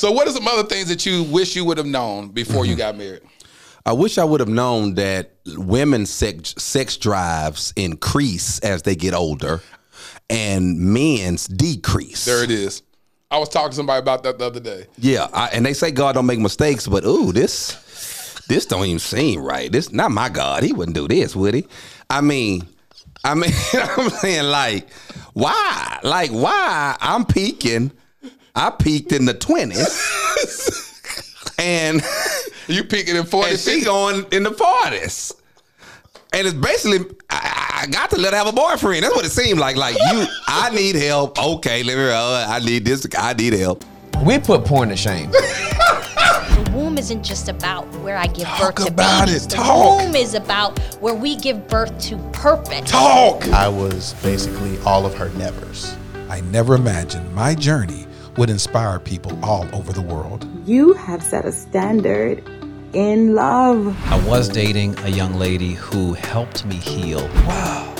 So, what are some other things that you wish you would have known before Mm-hmm. you got married? I wish I would have known that women's sex, sex drives increase as they get older and men's decrease. There it is. I was talking to somebody about that the other day. Yeah, I, and they say God don't make mistakes, but ooh, this this don't even seem right. This not my God. He wouldn't do this, would he? I mean, I mean, I'm saying like, why? Like, why? I'm peaking. I peaked in the twenties, and You peaking in 40 and she feet. going in the forties. And it's basically, I, I got to let her have a boyfriend. That's what it seemed like. Like you, I need help. Okay, let me. Uh, I need this. I need help. We put porn to shame. The womb isn't just about where I give Talk birth to about babies. it. The Talk. womb is about where we give birth to purpose. Talk. I was basically all of her nevers. I never imagined my journey would inspire people all over the world. You have set a standard in love. I was dating a young lady who helped me heal. Wow.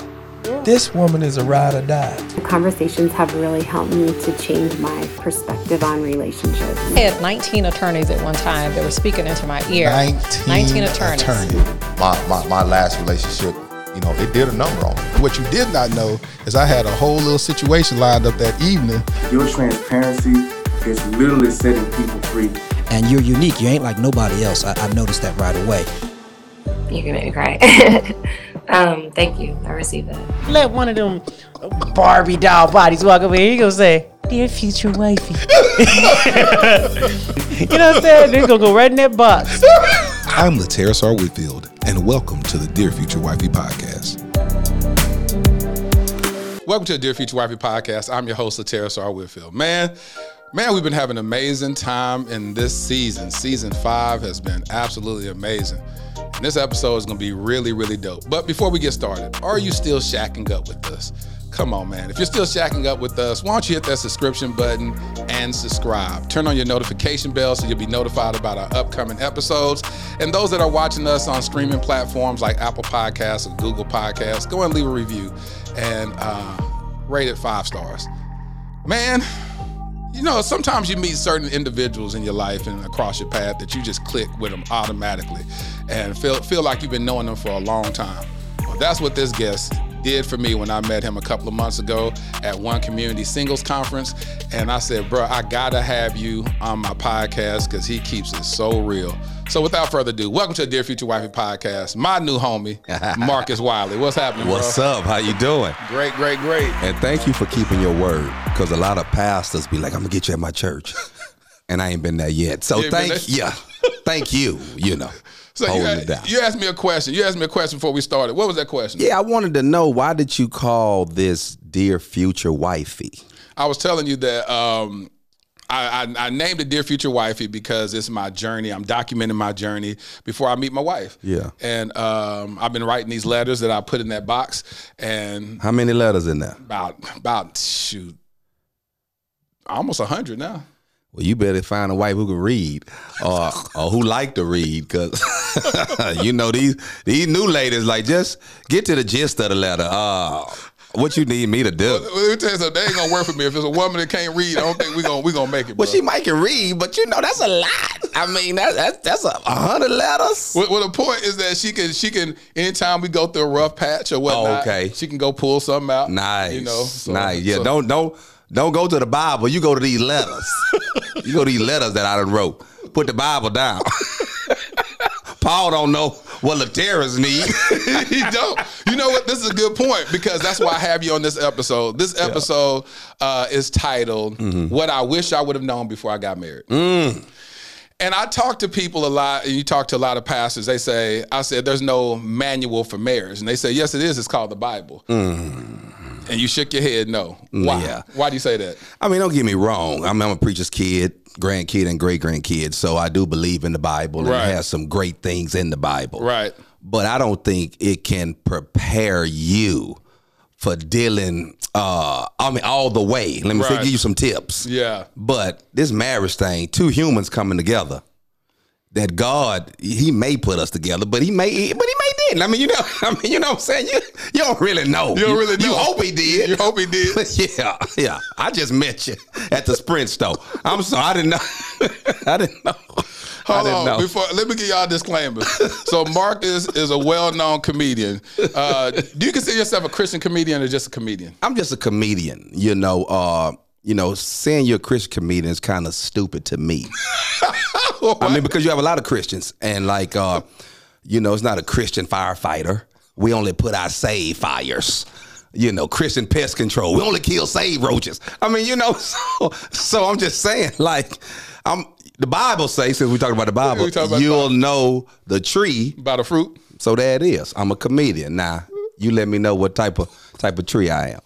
This woman is a ride or die. The conversations have really helped me to change my perspective on relationships. I had 19 attorneys at one time that were speaking into my ear. 19, attorneys. My, my, my last relationship, you know, it did a number on me. What you did not know is I had a whole little situation lined up that evening. Your transparency is literally setting people free. And you're unique. You ain't like nobody else. I, I noticed that right away. You can make me cry. um, thank you. I received that. Let one of them Barbie doll bodies walk over here. You gonna say, "Dear future wifey." you know what I'm saying? They're gonna go right in that box. I'm Laterras R. Whitfield, and welcome to the Dear Future Wifey podcast. Welcome to the Dear Future Wifey podcast. I'm your host, Laterras R. Whitfield. Man, man, we've been having an amazing time in this season. Season five has been absolutely amazing. And this episode is going to be really, really dope. But before we get started, are you still shacking up with us? Come on, man. If you're still shacking up with us, why don't you hit that subscription button and subscribe? Turn on your notification bell so you'll be notified about our upcoming episodes. And those that are watching us on streaming platforms like Apple Podcasts or Google Podcasts, go and leave a review and uh, rate it five stars. Man, you know, sometimes you meet certain individuals in your life and across your path that you just click with them automatically and feel feel like you've been knowing them for a long time. Well, that's what this guest did for me when I met him a couple of months ago at one community singles conference. And I said, bro, I gotta have you on my podcast because he keeps it so real. So without further ado, welcome to the Dear Future Wifey podcast. My new homie, Marcus Wiley. What's happening, What's bro? up? How you doing? Great, great, great. And thank you for keeping your word, because a lot of pastors be like, "I'm gonna get you at my church," and I ain't been there yet. So You ain't been thank yeah, thank you. You know, So you, down. you asked me a question. You asked me a question before we started. What was that question? Yeah, I wanted to know why did you call this dear future wifey? I was telling you that um, I, I, I named it Dear Future Wifey because it's my journey. I'm documenting my journey before I meet my wife. Yeah. And um, I've been writing these letters that I put in that box, and How many letters in there? about about shoot, almost a hundred now. Well, you better find a wife who can read, or or who like to read, because you know these these new ladies like just get to the gist of the letter. Uh, what you need me to do? Let me tell you something. They ain't gonna work for me if it's a woman that can't read. I don't think we gonna we gonna make it. Well, bro. she might can read, but you know that's a lot. I mean, that, that that's a, a hundred letters. Well, well, the point is that she can she can anytime we go through a rough patch or whatnot, Oh, okay. she can go pull something out. Nice, you know, so- nice. Yeah, so- don't don't don't go to the Bible. You go to these letters. you go to these letters that I done wrote. Put the Bible down. Paul don't know what Laterras need. he don't. You know what? This is a good point because that's why I have you on this episode. This episode uh, is titled mm-hmm. "What I Wish I Would Have Known Before I Got Married." Mm. And I talk to people a lot, and you talk to a lot of pastors. They say, "I said there's no manual for marriage," and they say, "Yes, it is. It's called the Bible." Mm. And you shook your head, no. Why? Yeah. Why do you say that? I mean, don't get me wrong. I mean, I'm a preacher's kid, grandkid, and great grandkid, so I do believe in the Bible and Right. it has some great things in the Bible. Right. But I don't think it can prepare you for dealing. Uh, I mean, all the way. Let me say, give you some tips. Yeah. But this marriage thing, two humans coming together, that God, He may put us together, but He may, but He may didn't. I mean, you know, I mean, you know what I'm saying? You, you don't really know. You don't really know. You hope he did. You hope he did. yeah, yeah. I just met you at the Sprint store. I'm sorry, I didn't know. I didn't know. Hold on, know. before let me give y'all a disclaimer. so Marcus is a well-known comedian. Uh, do you consider yourself a Christian comedian or just a comedian? I'm just a comedian. You know, uh, you know, saying you're a Christian comedian is kind of stupid to me. I mean, because you have a lot of Christians, and like, uh, you know, it's not a Christian firefighter. We only put out save fires. You know, Christian pest control. We only kill save roaches. I mean, you know, so, so I'm just saying, like, I'm. The Bible says, since we talking about the Bible, about the you'll know the tree By the fruit? so there it is. I'm a comedian. Now you let me know what type of type of tree I am.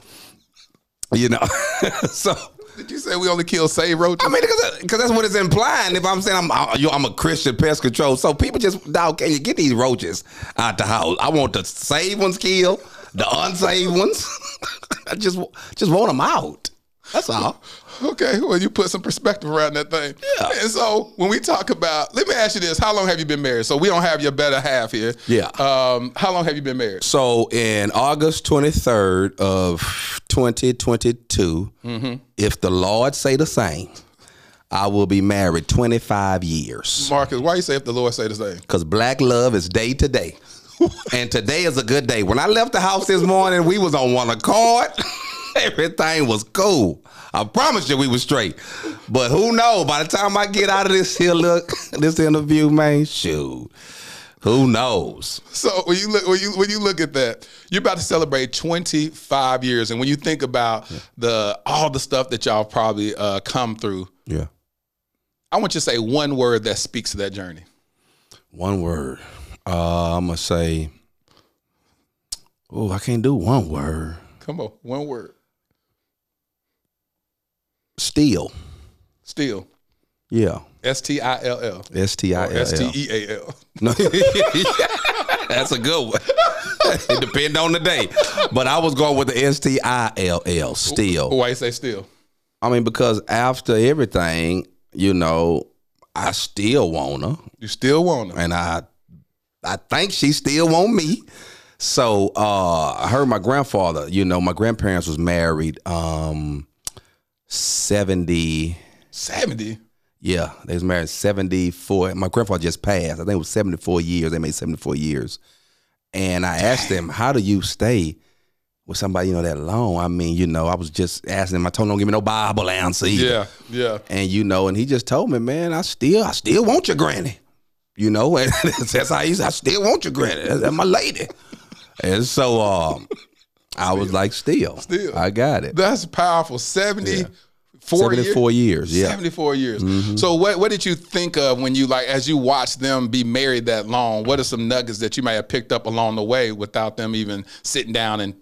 You know, so Did you say we only kill save roaches? I mean, because that's what it's implying. If I'm saying I'm I- you- I'm a Christian pest control, so people just dog, can you get these roaches out the house? I want the saved ones killed, the unsaved ones. I just just want them out. That's all. Okay, well, you put some perspective around that thing. Yeah. And so when we talk about, let me ask you this: How long have you been married? So we don't have your better half here. Yeah. Um, how long have you been married? So in August 23rd of 2022, mm-hmm. if the Lord say the same, I will be married 25 years. Marcus, why you say if the Lord say the same? Because black love is day to day. and today is a good day. When I left the house this morning, we was on one accord. Everything was cool. I promise you we was straight. But who know? By the time I get out of this here look, this interview, man, shoot. Who knows? So when you look when you when you look at that, you're about to celebrate 25 years, and when you think about the all the stuff that y'all probably uh, come through, Yeah. I want you to say one word that speaks to that journey. One word. Uh, I'm gonna say. Oh, I can't do one word. Come on, one word. Steel. Steel. Yeah. S T I L L. S T I Or L S T L. E A L. No, that's a good one. it depends on the day, but I was going with the S T I L L. Still, Why you say still? I mean because after everything, you know, I still want her. You still want her. and I, I think she still want me. So uh, I heard my grandfather. You know, my grandparents was married. Um, seventy. 70. Yeah, they was married 74. My grandfather just passed. I think it was 74 years. They made 74 years. And I asked him, how do you stay with somebody, you know, that long? I mean, you know, I was just asking him, I told him, don't give me no Bible answer either. Yeah, yeah. And, you know, and he just told me, man, I still, I still want your granny. You know, and that's how he said, I still want your granny. That's, my lady. And so um, I was like, still. Still. I got it. That's powerful. 74 74 years, yeah. 74 years. So what what did you think of when you like as you watched them be married that long? What are some nuggets that you might have picked up along the way without them even sitting down and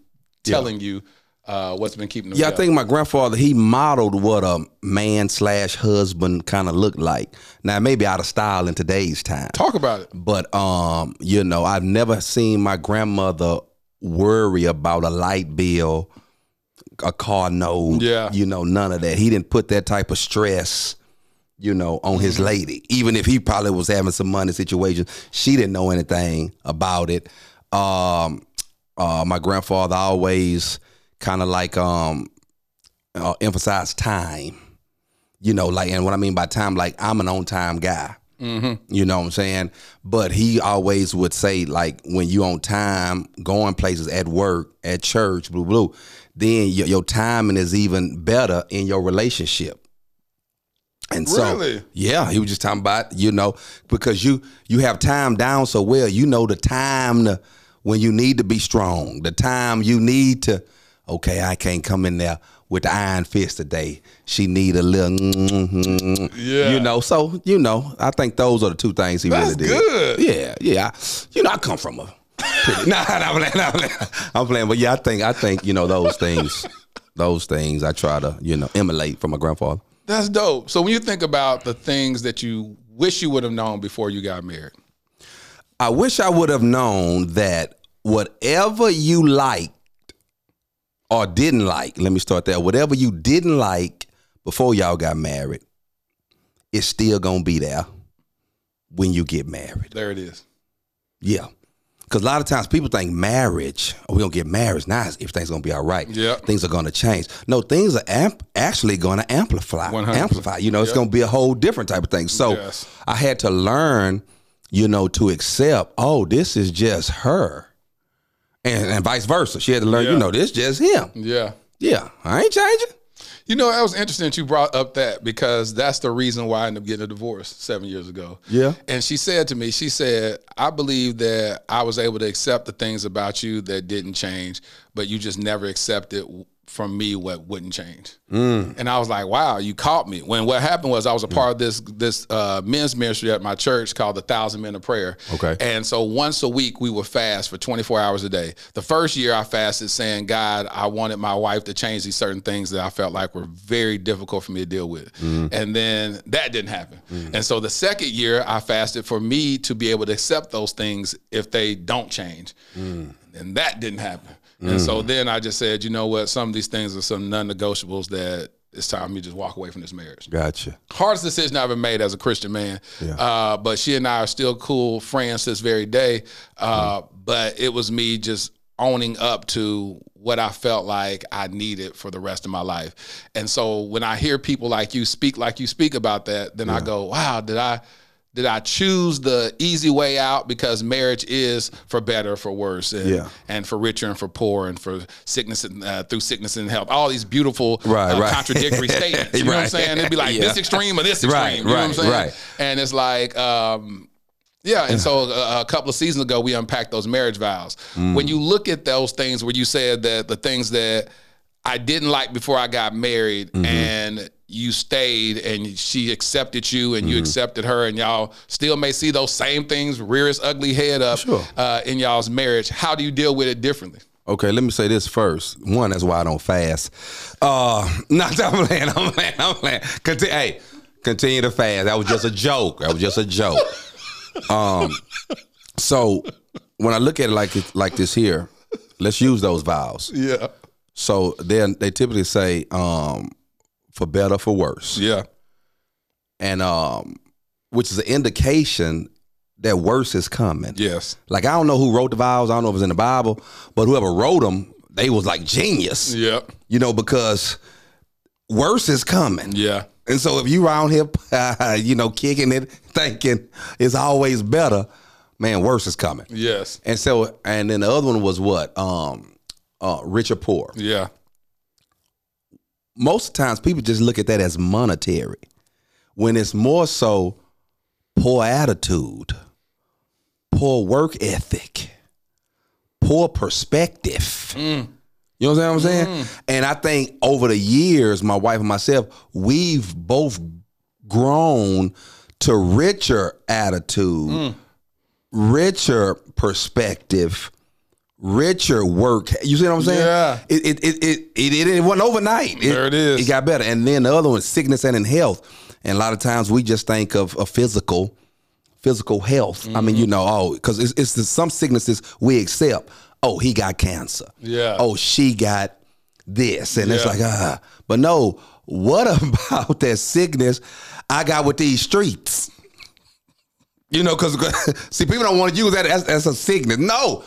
telling you uh, what's been keeping them Yeah, I think my grandfather he modeled what a man slash husband kind of looked like. Now maybe out of style in today's time, Talk about it. but um, you know, I've never seen my grandmother worry about a light bill, a car note. Yeah. you know, none of that. He didn't put that type of stress. You know, on his Mm-hmm. lady, even if he probably was having some money situation, she didn't know anything about it. Um, uh, my grandfather always kind of like um uh, emphasize time. You know, like, and what I mean by time, like I'm an on time guy. You know what I'm saying? But he always would say, like, when you on time, going places at work, at church, blue, blue, then your, your timing is even better in your relationship. And so, Really? yeah, he was just talking about, you know, because you you have time down so well, you know the time to, when you need to be strong, the time you need to, okay, I can't come in there with the iron fist today. She need a little, mm-hmm. Yeah. you know. So you know, I think those are the two things he That's really did. good. Yeah, yeah. I- you know, I come from a. Pretty, nah, nah, I'm playing, I'm playing. I'm playing, but yeah, I think I think you know those things, those things I try to you know emulate from my grandfather. That's dope. So when you think about the things that you wish you would have known before you got married, I wish I would have known that whatever you liked or didn't like, let me start there. Whatever you didn't like before y'all got married, it's still gonna be there when you get married. there it is. Yeah. Because a lot of times people think marriage, oh, we gonna get married now, everything's gonna be all right. Yeah. things are gonna change. No, things are amp- actually gonna amplify. 100%. Amplify. You know, it's Yep. gonna be a whole different type of thing. So Yes. I had to learn, you know, to accept. Oh, this is just her, and, and vice versa. She had to learn. Yeah. You know, this is just him. Yeah. Yeah, I ain't changing. You know, that was interesting that you brought up that because that's the reason why I ended up getting a divorce seven years ago. Yeah. And she said to me, she said, I believe that I was able to accept the things about you that didn't change, but you just never accepted from me what wouldn't change. Mm. And I was like, wow, you caught me. When what happened was I was a part of this this uh, men's ministry at my church called the Thousand Men of Prayer. Okay. And so once a week we would fast for 24 hours a day. The first year I fasted saying, God, I wanted my wife to change these certain things that I felt like were very difficult for me to deal with. And then that didn't happen. And so the second year I fasted for me to be able to accept those things if they don't change. And that didn't happen. And so then I just said, you know what, some of these things are some non-negotiables that it's time me just walk away from this marriage Gotcha. hardest decision I've ever made as a Christian man. Uh, but she and I are still cool friends this very day. Uh, But it was me just owning up to what I felt like I needed for the rest of my life. And so when I hear people like you speak like you speak about that, then I go, wow, did I did I choose the easy way out because marriage is for better, for worse, and, Yeah. and for richer and for poor, and for sickness and uh, through sickness and health. All these beautiful Right, uh, right. contradictory statements. You know what I'm saying? It'd be like Yeah. this extreme or this extreme. Right, you know what I'm saying? right. And it's like, um, yeah. And so a, a couple of seasons ago, we unpacked those marriage vows. Mm. When you look at those things where you said that the things that I didn't like before I got married Mm-hmm. and you stayed and she accepted you and you Mm-hmm. accepted her and y'all still may see those same things rear its ugly head up Sure. uh, in y'all's marriage. How do you deal with it differently? Okay, let me say this first. One, that's why I don't fast. Uh, not I'm playing, I'm playing, I'm playing. Conti- hey, continue to fast. That was just a joke. That was just a joke. Um, so when I look at it like it, like this here, let's use those vows. Yeah. So then they typically say, um, for better, for worse, Yeah. and um, which is an indication that worse is coming. Yes. Like I don't know who wrote the vows. I don't know if it's in the Bible, but whoever wrote them, they was like genius. Yep. You know, because worse is coming. Yeah. And so if you around here, you know, kicking it, thinking it's always better, man, worse is coming. Yes. And so, and then the other one was what? Um, uh, rich or poor. Yeah. Most times, people just look at that as monetary, when it's more so poor attitude, poor work ethic, poor perspective. Mm. You know what I'm saying? Mm. And I think over the years, my wife and myself, we've both grown to richer attitude, mm. richer perspective, richer work. You see what I'm saying? Yeah. It it it it, it, it, wasn't overnight. There it is. It got better. And then the other one sickness and in health. And a lot of times we just think of a physical physical health. I mean, you know, oh, because it's, it's the, some sicknesses we accept. Oh, he got cancer. Yeah. Oh, she got this, and it's Yeah. like ah. But no, what about that sickness I got with these streets? You know, because see, people don't want to use that as, as a sickness. No,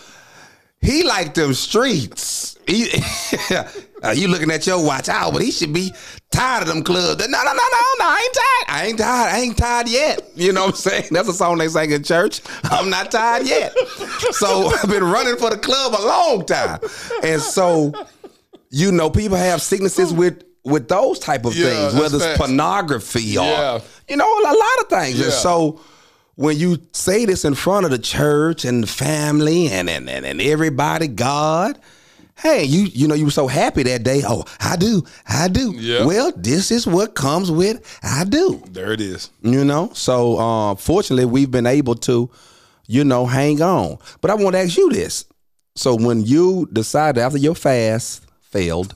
he like them streets. He, uh, you looking at your watch out, but he should be tired of them clubs. No, no, no, no, no. I ain't tired. I ain't tired. I ain't tired yet. You know what I'm saying? That's a song they sang in church. I'm not tired yet. So I've been running for the club a long time, and so you know, people have sicknesses with with those type of Yeah, things, whether it's facts. pornography or Yeah. you know, a lot of things. And Yeah. so when you say this in front of the church and the family and and, and, and everybody, God, hey, you you know you were so happy that day. Oh, I do, I do. Yeah. Well, this is what comes with I do. There it is. You know, so uh, fortunately we've been able to, you know, hang on. But I want to ask you this: so when you decided after your fast failed,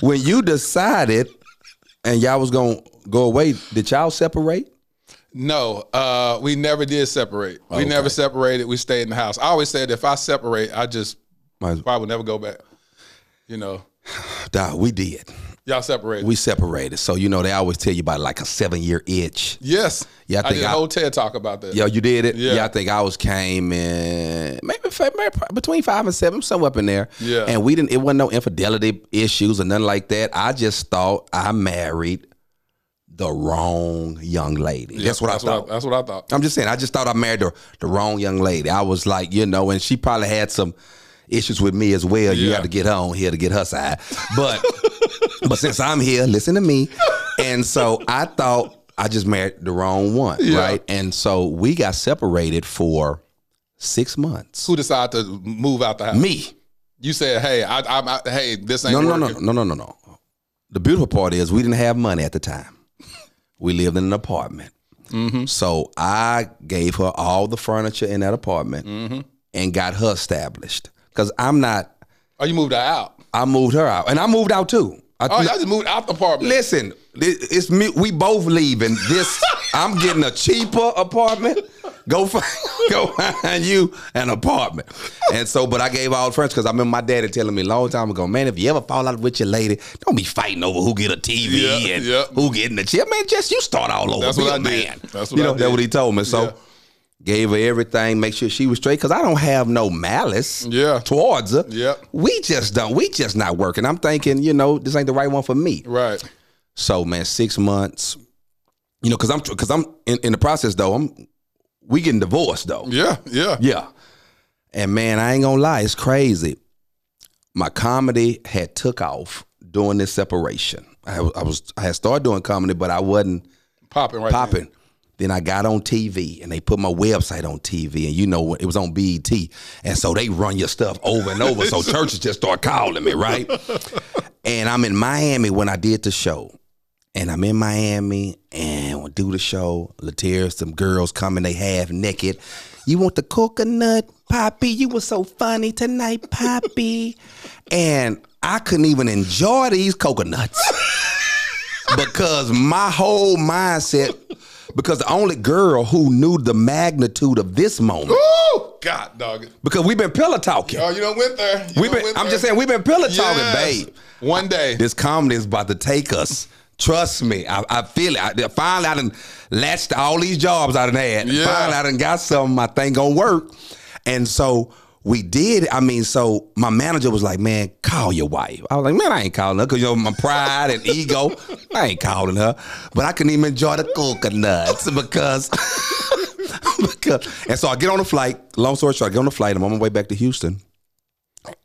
when you decided and y'all was gonna go away, did y'all separate? No, uh, we never did separate. We never separated. We stayed in the house. I always said if I separate, I just Might probably never go back. You know. Dog, we did. Y'all separated. We separated. So you know they always tell you about like a seven year itch. yes. Yeah, I I, think did a I- whole TED talk about that. Yeah, you did it. Yeah. I think I was came in maybe, maybe between five and seven, somewhere up in there. Yeah. and we didn't. It wasn't no infidelity issues or nothing like that. I just thought I married the wrong young lady. that's what that's I thought. that's what I thought. I'm just saying. I just thought I married the, the wrong young lady. I was like, you know, and she probably had some issues with me as well. You Yeah. have to get her on here to get her side. But but since I'm here, listen to me. And so I thought I just married the wrong one, Yeah. right? And so we got separated for six months. Who decided to move out the house? Me. You said, "Hey, I, I'm. I, hey, this ain't No, no, no, no, no, no, no. The beautiful part is we didn't have money at the time. We lived in an apartment. Mm-hmm. So I gave her all the furniture in that apartment Mm-hmm. and got her established. Because I'm not, Oh, you moved her out. I moved her out. And I moved out too. I, Oh, y'all just moved out the apartment. Listen, it's me. We both leaving. This, I'm getting a cheaper apartment. Go find, go find you an apartment. And so, but I gave all friends because I remember my daddy telling me a long time ago, man, if you ever fall out with your lady, don't be fighting over who get a TV Yeah, and yeah. who get in the chair. Man, just you start all over. That's Be what a I did. That's what you I know, did. that's what he told me. So. Yeah. Gave her everything, make sure she was straight, cause I don't have no malice Yeah. towards her. Yep. We just don't. We just not working. I'm thinking, you know, this ain't the right one for me. Right. So man, six months. You know, cause I'm cause I'm in, in the process though. I'm we getting divorced though. Yeah. Yeah. Yeah. And man, I ain't gonna lie, it's crazy. My comedy had took off during this separation. I, I was I had started doing comedy, but I wasn't Popping right. popping. Then I got on TV and they put my website on TV and you know it was on BET and so they run your stuff over and over so churches just start calling me right? And I'm in Miami when I did the show. And I'm in Miami and we do the show. Latier some girls coming they half naked. You want the coconut? Poppy you were so funny tonight Poppy. And I couldn't even enjoy these coconuts. Because my whole mindset because the only girl who knew the magnitude of this moment Woo! God, dog. because we've been pillow talking. Oh, you don't went there. You We've been, I'm there. just saying we've been pillow Yes. talking, babe. One day. This comedy is about to take us. Trust me, I, I feel it. I, finally, I done latched all these jobs I done had. Yeah. Finally, I done got something I think gonna work. And so we did. I mean, so my manager was like, "Man, call your wife." I was like, "Man, I ain't calling her because you know my pride and ego. I ain't calling her." But I couldn't even enjoy the coconuts because. because and so I get on the flight. Long story short, I get on the flight. I'm on my way back to Houston,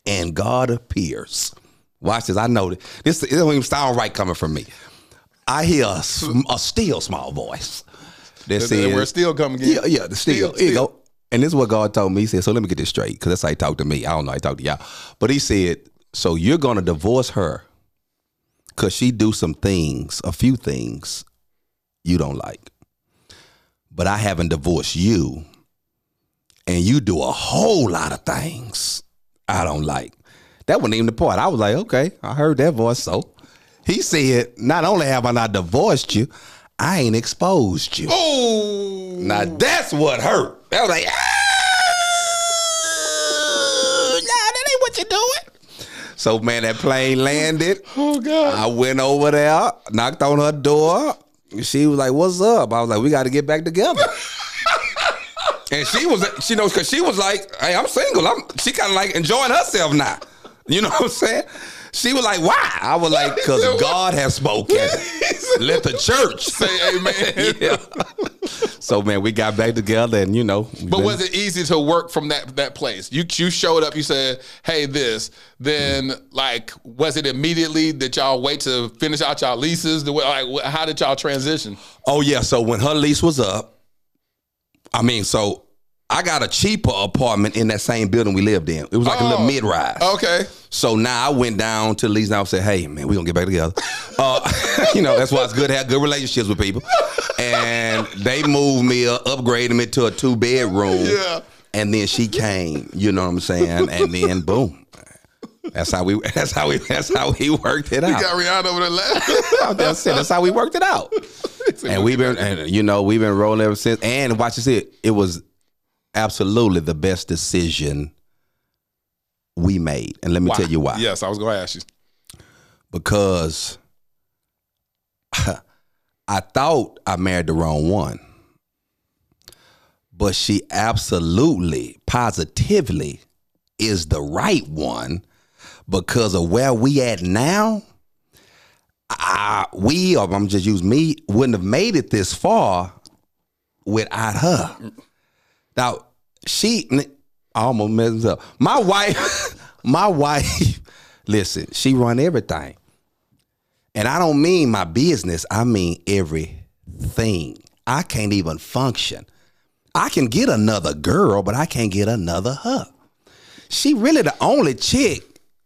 and God appears. Watch this. I know that this. It don't even sound right coming from me. I hear a, a still small voice that says, we're still coming again. Yeah, yeah, the still. Still, Here you go. And this is what God told me. He said, "So let me get this straight, because that's how He talked to me. I don't know. He talked to y'all, but He said, so you're gonna divorce her because she do some things, a few things you don't like, but I haven't divorced you, and you do a whole lot of things I don't like. That wasn't even the part. I was like, okay, I heard that voice. So he said, not only have I not divorced you, I ain't exposed you. Oh. Now that's what hurt. I was like, ah, nah, that ain't what you're doing. So man, that plane landed. Oh God. I went over there, knocked on her door. She was like, "What's up?" I was like, "We got to get back together." and she was, she knows, because she was like, "Hey, I'm single. I'm." She kind of like enjoying herself now. You know what I'm saying? She was like, "Why?" I was like, "Cause God has spoken. Let the church Say amen. yeah. So man, we got back together, and you know, But been- was it easy to work from that that place? You you showed up. You said, "Hey, this." Then, like, was it immediately that y'all wait to finish out y'all leases? The way, like, how did y'all transition? Oh yeah. So when her lease was up, I mean, so I got a cheaper apartment in that same building we lived in. It was like a little Oh, mid rise. Okay. So now I went down to the lease now and said, "Hey man, we gonna get back together." Uh, you know, that's why it's good to have good relationships with people. And they moved me, uh, upgraded me to a two bedroom. Yeah. And then she came. You know what I'm saying? And then boom. That's how we. That's how we. That's how we worked it out. You got Rihanna over there laughing. That's it. That's how we worked it out. and we've been, and you know, we've been rolling ever since. And watch this, it it was absolutely the best decision we made. And let me tell you why. Yes, I was going to ask you. Because I thought I married the wrong one. But she absolutely, positively is the right one because of where we at now. I, we, or I'm just use me, wouldn't have made it this far without her. Now, she I almost messed up. My wife, my wife, listen, she run everything. And I don't mean my business, I mean everything. I can't even function. I can get another girl, but I can't get another her. She really the only chick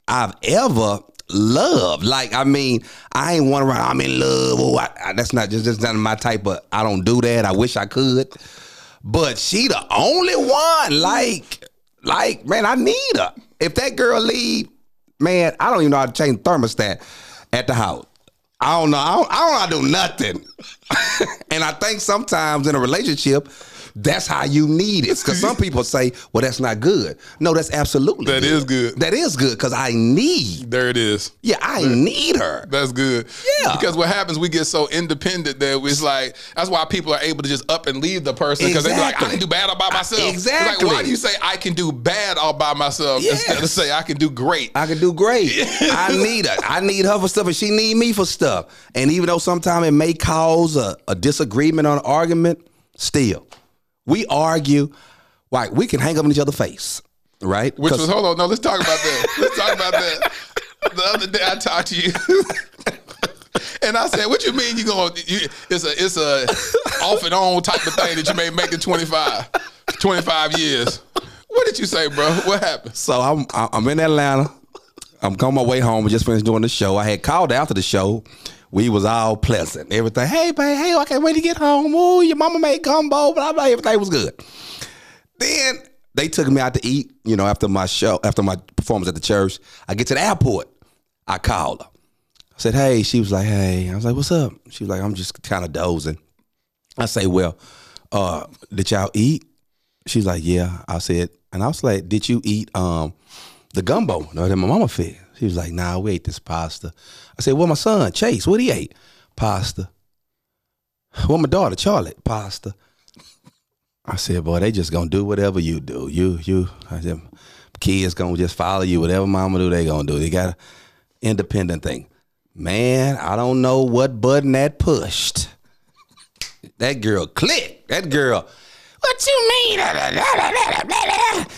I've ever loved. Like, I mean, I ain't one around, I'm in love. Oh, I, I, that's not just, just not my type of, I don't do that. I wish I could. But she the only one. Like, like, man, I need her. If that girl leave, man, I don't even know how to change thermostat at the house. I don't know. I don't, I don't know how to do nothing. and I think sometimes in a relationship, that's how you need it. Because some people say, well, that's not good. No, that's absolutely That good. is good. That is good because I need. There it is. Yeah, I need her. That's good. Yeah. Because what happens, we get so independent that it's like that's why people are able to just up and leave the person because they be like, I can do bad all by myself. Exactly. Like, why do you say I can do bad all by myself Yes. instead of say I can do great? I can do great. I need her. I need her for stuff, and she need me for stuff. And even though sometimes it may cause a, a disagreement or an argument, still, we argue. Like we can hang up in each other's face, right? Which was hold on, no, let's talk about that. let's talk about that. The other day I talked to you. And I said, "What you mean you going? You, it's a it's a off and on type of thing that you may make in 25, 25 years." What did you say, bro? What happened? So I'm I'm in Atlanta. I'm on my way home. I just finished doing the show. I had called after the show. We was all pleasant. Everything. Hey, babe. Hey, I can't wait to get home. Oh, your mama made gumbo. Blah blah. Everything was good. Then they took me out to eat. You know, after my show, after my performance at the church, I get to the airport. I called her. I said, "Hey." She was like, "Hey." I was like, "What's up?" She was like, "I'm just kind of dozing." I say, "Well, uh, did y'all eat?" She's like, "Yeah." I said, and I was like, "Did you eat um the gumbo that my mama fed?" She was like, "Nah, we ate this pasta." I said, "Well, my son Chase, what he ate? Pasta." Well, my daughter Charlotte, pasta. I said, "Boy, they just gonna do whatever you do. You, you." I said, "Kids gonna just follow you. Whatever mama do, they gonna do. They got a independent thing." Man, I don't know what button that pushed. That girl clicked. That girl. What you mean?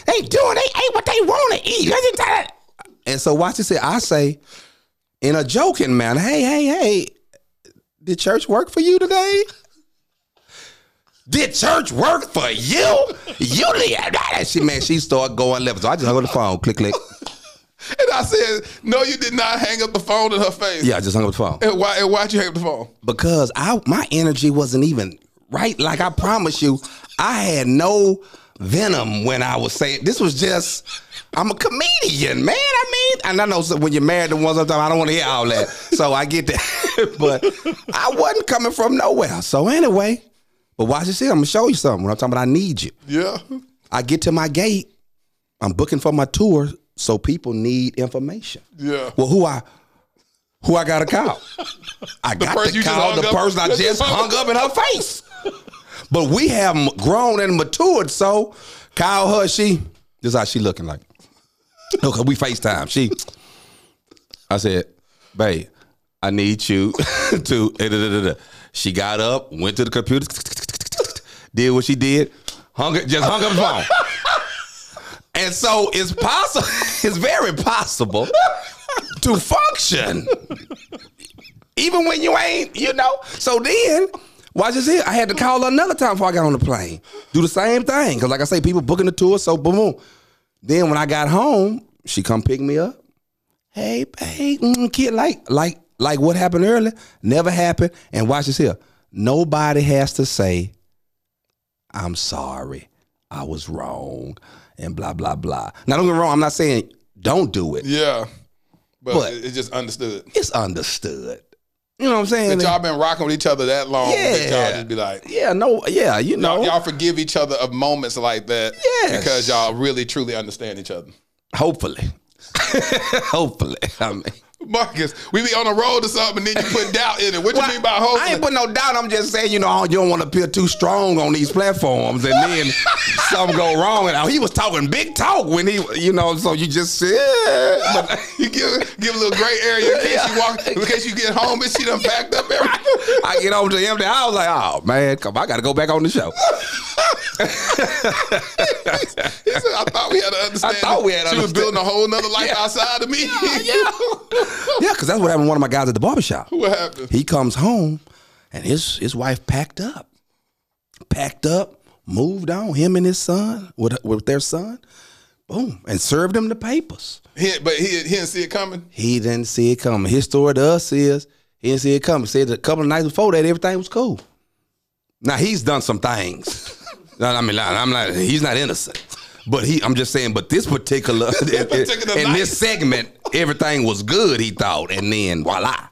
They doing. They ate what they want to eat. And so watch this. I say, in a joking manner, "Hey, hey, hey, did church work for you today?" Did church work for you? You leave. She man, she started going left. So I just hung up the phone. Click, click. And I said, "No, you did not hang up the phone in her face." Yeah, I just hung up the phone. And why? And why'd you hang up the phone? because I my energy wasn't even right. Like I promise you, I had no venom when I was saying this was just. I'm a comedian, man. I mean, and I know when you're married to one sometimes I don't want to hear all that. So I get that. but I wasn't coming from nowhere. So anyway, but watch this here. I'm gonna show you something. When I'm talking about I need you. Yeah. I get to my gate. I'm booking for my tour, so people need information. Yeah. Well, who I who I got to call? I got to call the up- person I just hung up in her face. But we have grown and matured, so call her. She this is how she looking like. Okay, we FaceTime. She, I said, babe, I need you to. da, da, da, da." She got up, went to the computer, did what she did, hung just hung up the phone. And so it's possible, it's very possible to function. Even when you ain't, you know. So then, watch this here. I had to call her another time before I got on the plane. Do the same thing. Cause like I say, people booking the tour, so boom, boom. Then when I got home, she come pick me up. Hey, babe, mm, kid, like, like, like what happened earlier never happened. And watch this here. Nobody has to say, I'm sorry, I was wrong, and blah blah blah. Now don't get me wrong. I'm not saying don't do it. Yeah. But, But- it- it's just understood. It's understood. You know what I'm saying? That y'all been rocking with each other that long. That Yeah. y'all just be like, yeah, no, yeah, you know. y'all, y'all forgive each other of moments like that. Yes. Because y'all really truly understand each other. Hopefully. Hopefully. I mean, Marcus, we be on the road or something, and then you put doubt in it. What you Well, mean by hopefully? I ain't put no doubt. I'm just saying, you know, you don't want to appear too strong on these platforms, and then something go wrong. And uh, he was talking big talk when he, you know, so you just said, but you give give a little gray area in case you walk, in case you get home and she done packed up everything. I get over to the empty house like, oh man, come, I got to go back on the show. He said, I thought we had to understand. I thought we had She was building a whole nother life Yeah. outside of me. yeah, because that's what happened to one of my guys at the barbershop. what happened? He comes home and his his wife packed up, packed up, moved on. Him and his son with with their son, boom, and served him the papers. He, but he, he didn't see it coming. He didn't see it coming. His story to us is he didn't see it coming. Said a couple of nights before that everything was cool. Now he's done some things. No, I mean, I'm not. He's not innocent. But he, I'm just saying. But this particular, in, particular in night. this segment, everything was good. He thought, and then voila,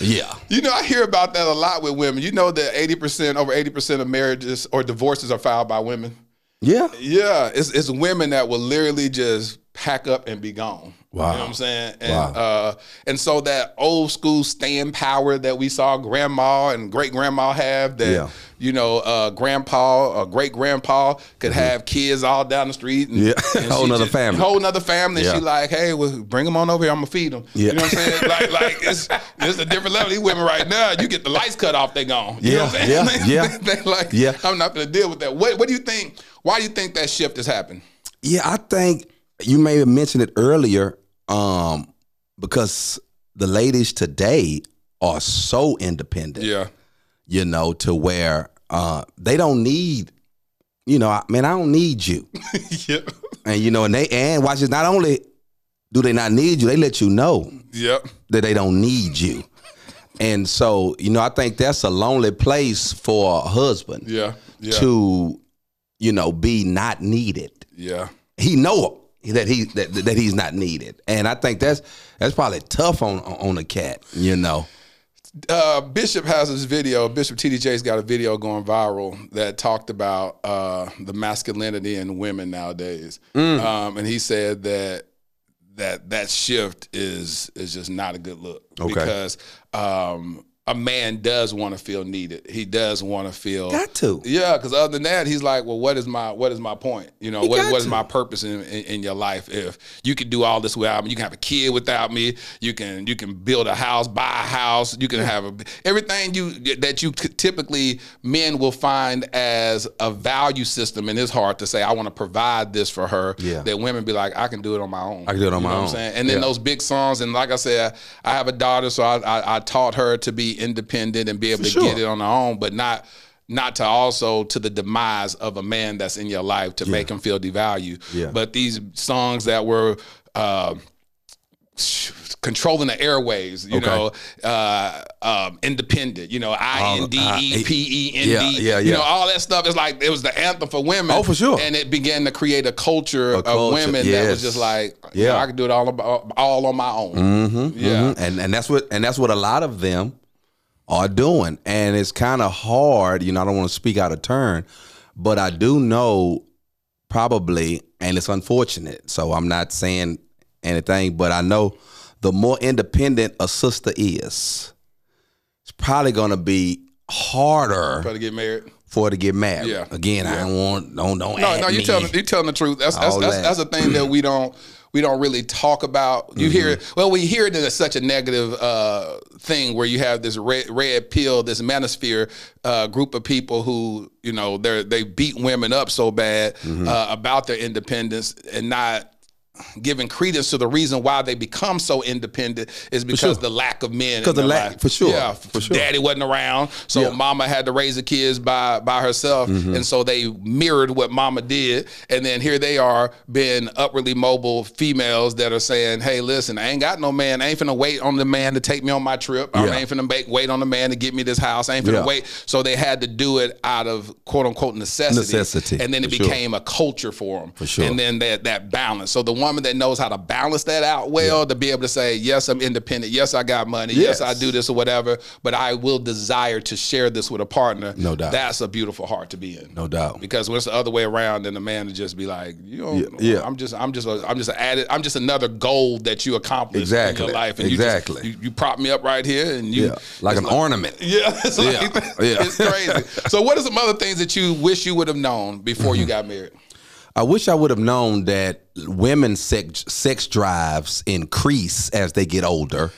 yeah. You know, I hear about that a lot with women. You know that 80%, over 80% of marriages or divorces are filed by women. Yeah. Yeah, it's it's women that will literally just pack up and be gone. Wow. You know what I'm saying? And Wow. uh and so that old school staying power that we saw grandma and great grandma have that Yeah. you know, uh grandpa or great grandpa could have kids all down the street and, Mm-hmm. Yeah. and Whole she nother just- family. Whole nother family. Yeah. She like, hey, well, bring them on over here, I'm gonna feed them. Yeah. You know what I'm saying? like like it's it's a different level. These women right now, you get the lights cut off, they gone. You know what I'm Yeah, saying? yeah, yeah. they like, Yeah. I'm not gonna deal with that. What what do you think? Why do you think that shift has happened? Yeah, I think you may have mentioned it earlier, um, because the ladies today are so independent. Yeah. You know, to where uh, they don't need, you know, I man, I don't need you. yeah. And you know, and they and watch this. Not only do they not need you, they let you know Yep. that they don't need you. And so, you know, I think that's a lonely place for a husband Yeah. Yeah. to, you know, be not needed. Yeah. He know that he that, that he's not needed, and I think that's that's probably tough on on a cat. You know, Uh, Bishop has this video. Bishop T.D. Jakes' got a video going viral that talked about uh, the masculinity in women nowadays, Mm. um, and he said that that that shift is is just not a good look Okay. because um, a man does want to feel needed. He does want to feel got to. Yeah, because other than that, he's like, well, what is my what is my point? You know, He what, what is my purpose in, in, in your life? If you can do all this without me, you can have a kid without me. You can you can build a house, buy a house. You can have a, everything you that you typically men will find as a value system in his heart to say, I want to provide this for her. Yeah. That women be like, I can do it on my own. I can do it on You my know own. What I'm saying? And then Yeah. those big songs, and like I said, I have a daughter, so I I, I taught her to be independent and be able to sure. get it on her own, but not not to also to the demise of a man that's in your life to make him feel devalued. Yeah. But these songs that were uh, controlling the airways, you Okay. know, uh, um, independent, you know, I N D E P E N D, Yeah, yeah, you know, all that stuff is like it was the anthem for women. Oh, for sure. And it began to create a culture A of culture, women that was just like, yeah, Yeah. I can do it all about, all on my own. Mm-hmm, Yeah. and and that's what and that's what a lot of them are doing, and it's kind of hard. You know, I don't want to speak out of turn, but I do know probably, and it's unfortunate. So I'm not saying anything, but I know the more independent a sister is, it's probably going to be harder Try to get married. for her to get married. Yeah. Again, I don't want don't don't. No, no, you me. telling you telling the truth. That's that's that's, that. that's a thing that we don't we don't really talk about. You hear Mm-hmm. it. Well, we hear it as such a negative uh, thing where you have this red red pill, this manosphere uh, group of people who you know they they beat women up so bad Mm-hmm. uh, about their independence and not giving credence to the reason why they become so independent is because sure. the lack of men. in 'Cause the lack- life. for sure, Yeah, for sure. Daddy wasn't around, so Yeah. mama had to raise the kids by by herself, Mm-hmm. and so they mirrored what mama did. And then here they are, being upwardly mobile females that are saying, "Hey, listen, I ain't got no man. I ain't finna wait on the man to take me on my trip. Yeah. I ain't finna make, wait on the man to get me this house. I ain't finna Yeah. wait." So they had to do it out of quote unquote necessity. Necessity, and then it for sure. became a culture for them. For sure. And then that that balance. So the woman that knows how to balance that out well to be able to say, yes, I'm independent. Yes, I got money. Yes, Yes. I do this or whatever. But I will desire to share this with a partner. No doubt. That's a beautiful heart to be in. No doubt. Because when it's the other way around, then the man would just be like, you know, Yeah, yeah. I'm just, I'm just, a, I'm just added, I'm just another goal that you accomplished in Exactly. your life, and Exactly. You, just, you, you prop me up right here, and you, Yeah, like an ornament. yeah, it's, Yeah, like, yeah. it's crazy. So, what are some other things that you wish you would have known before Mm-hmm. you got married? I wish I would have known that women's sex, sex drives increase as they get older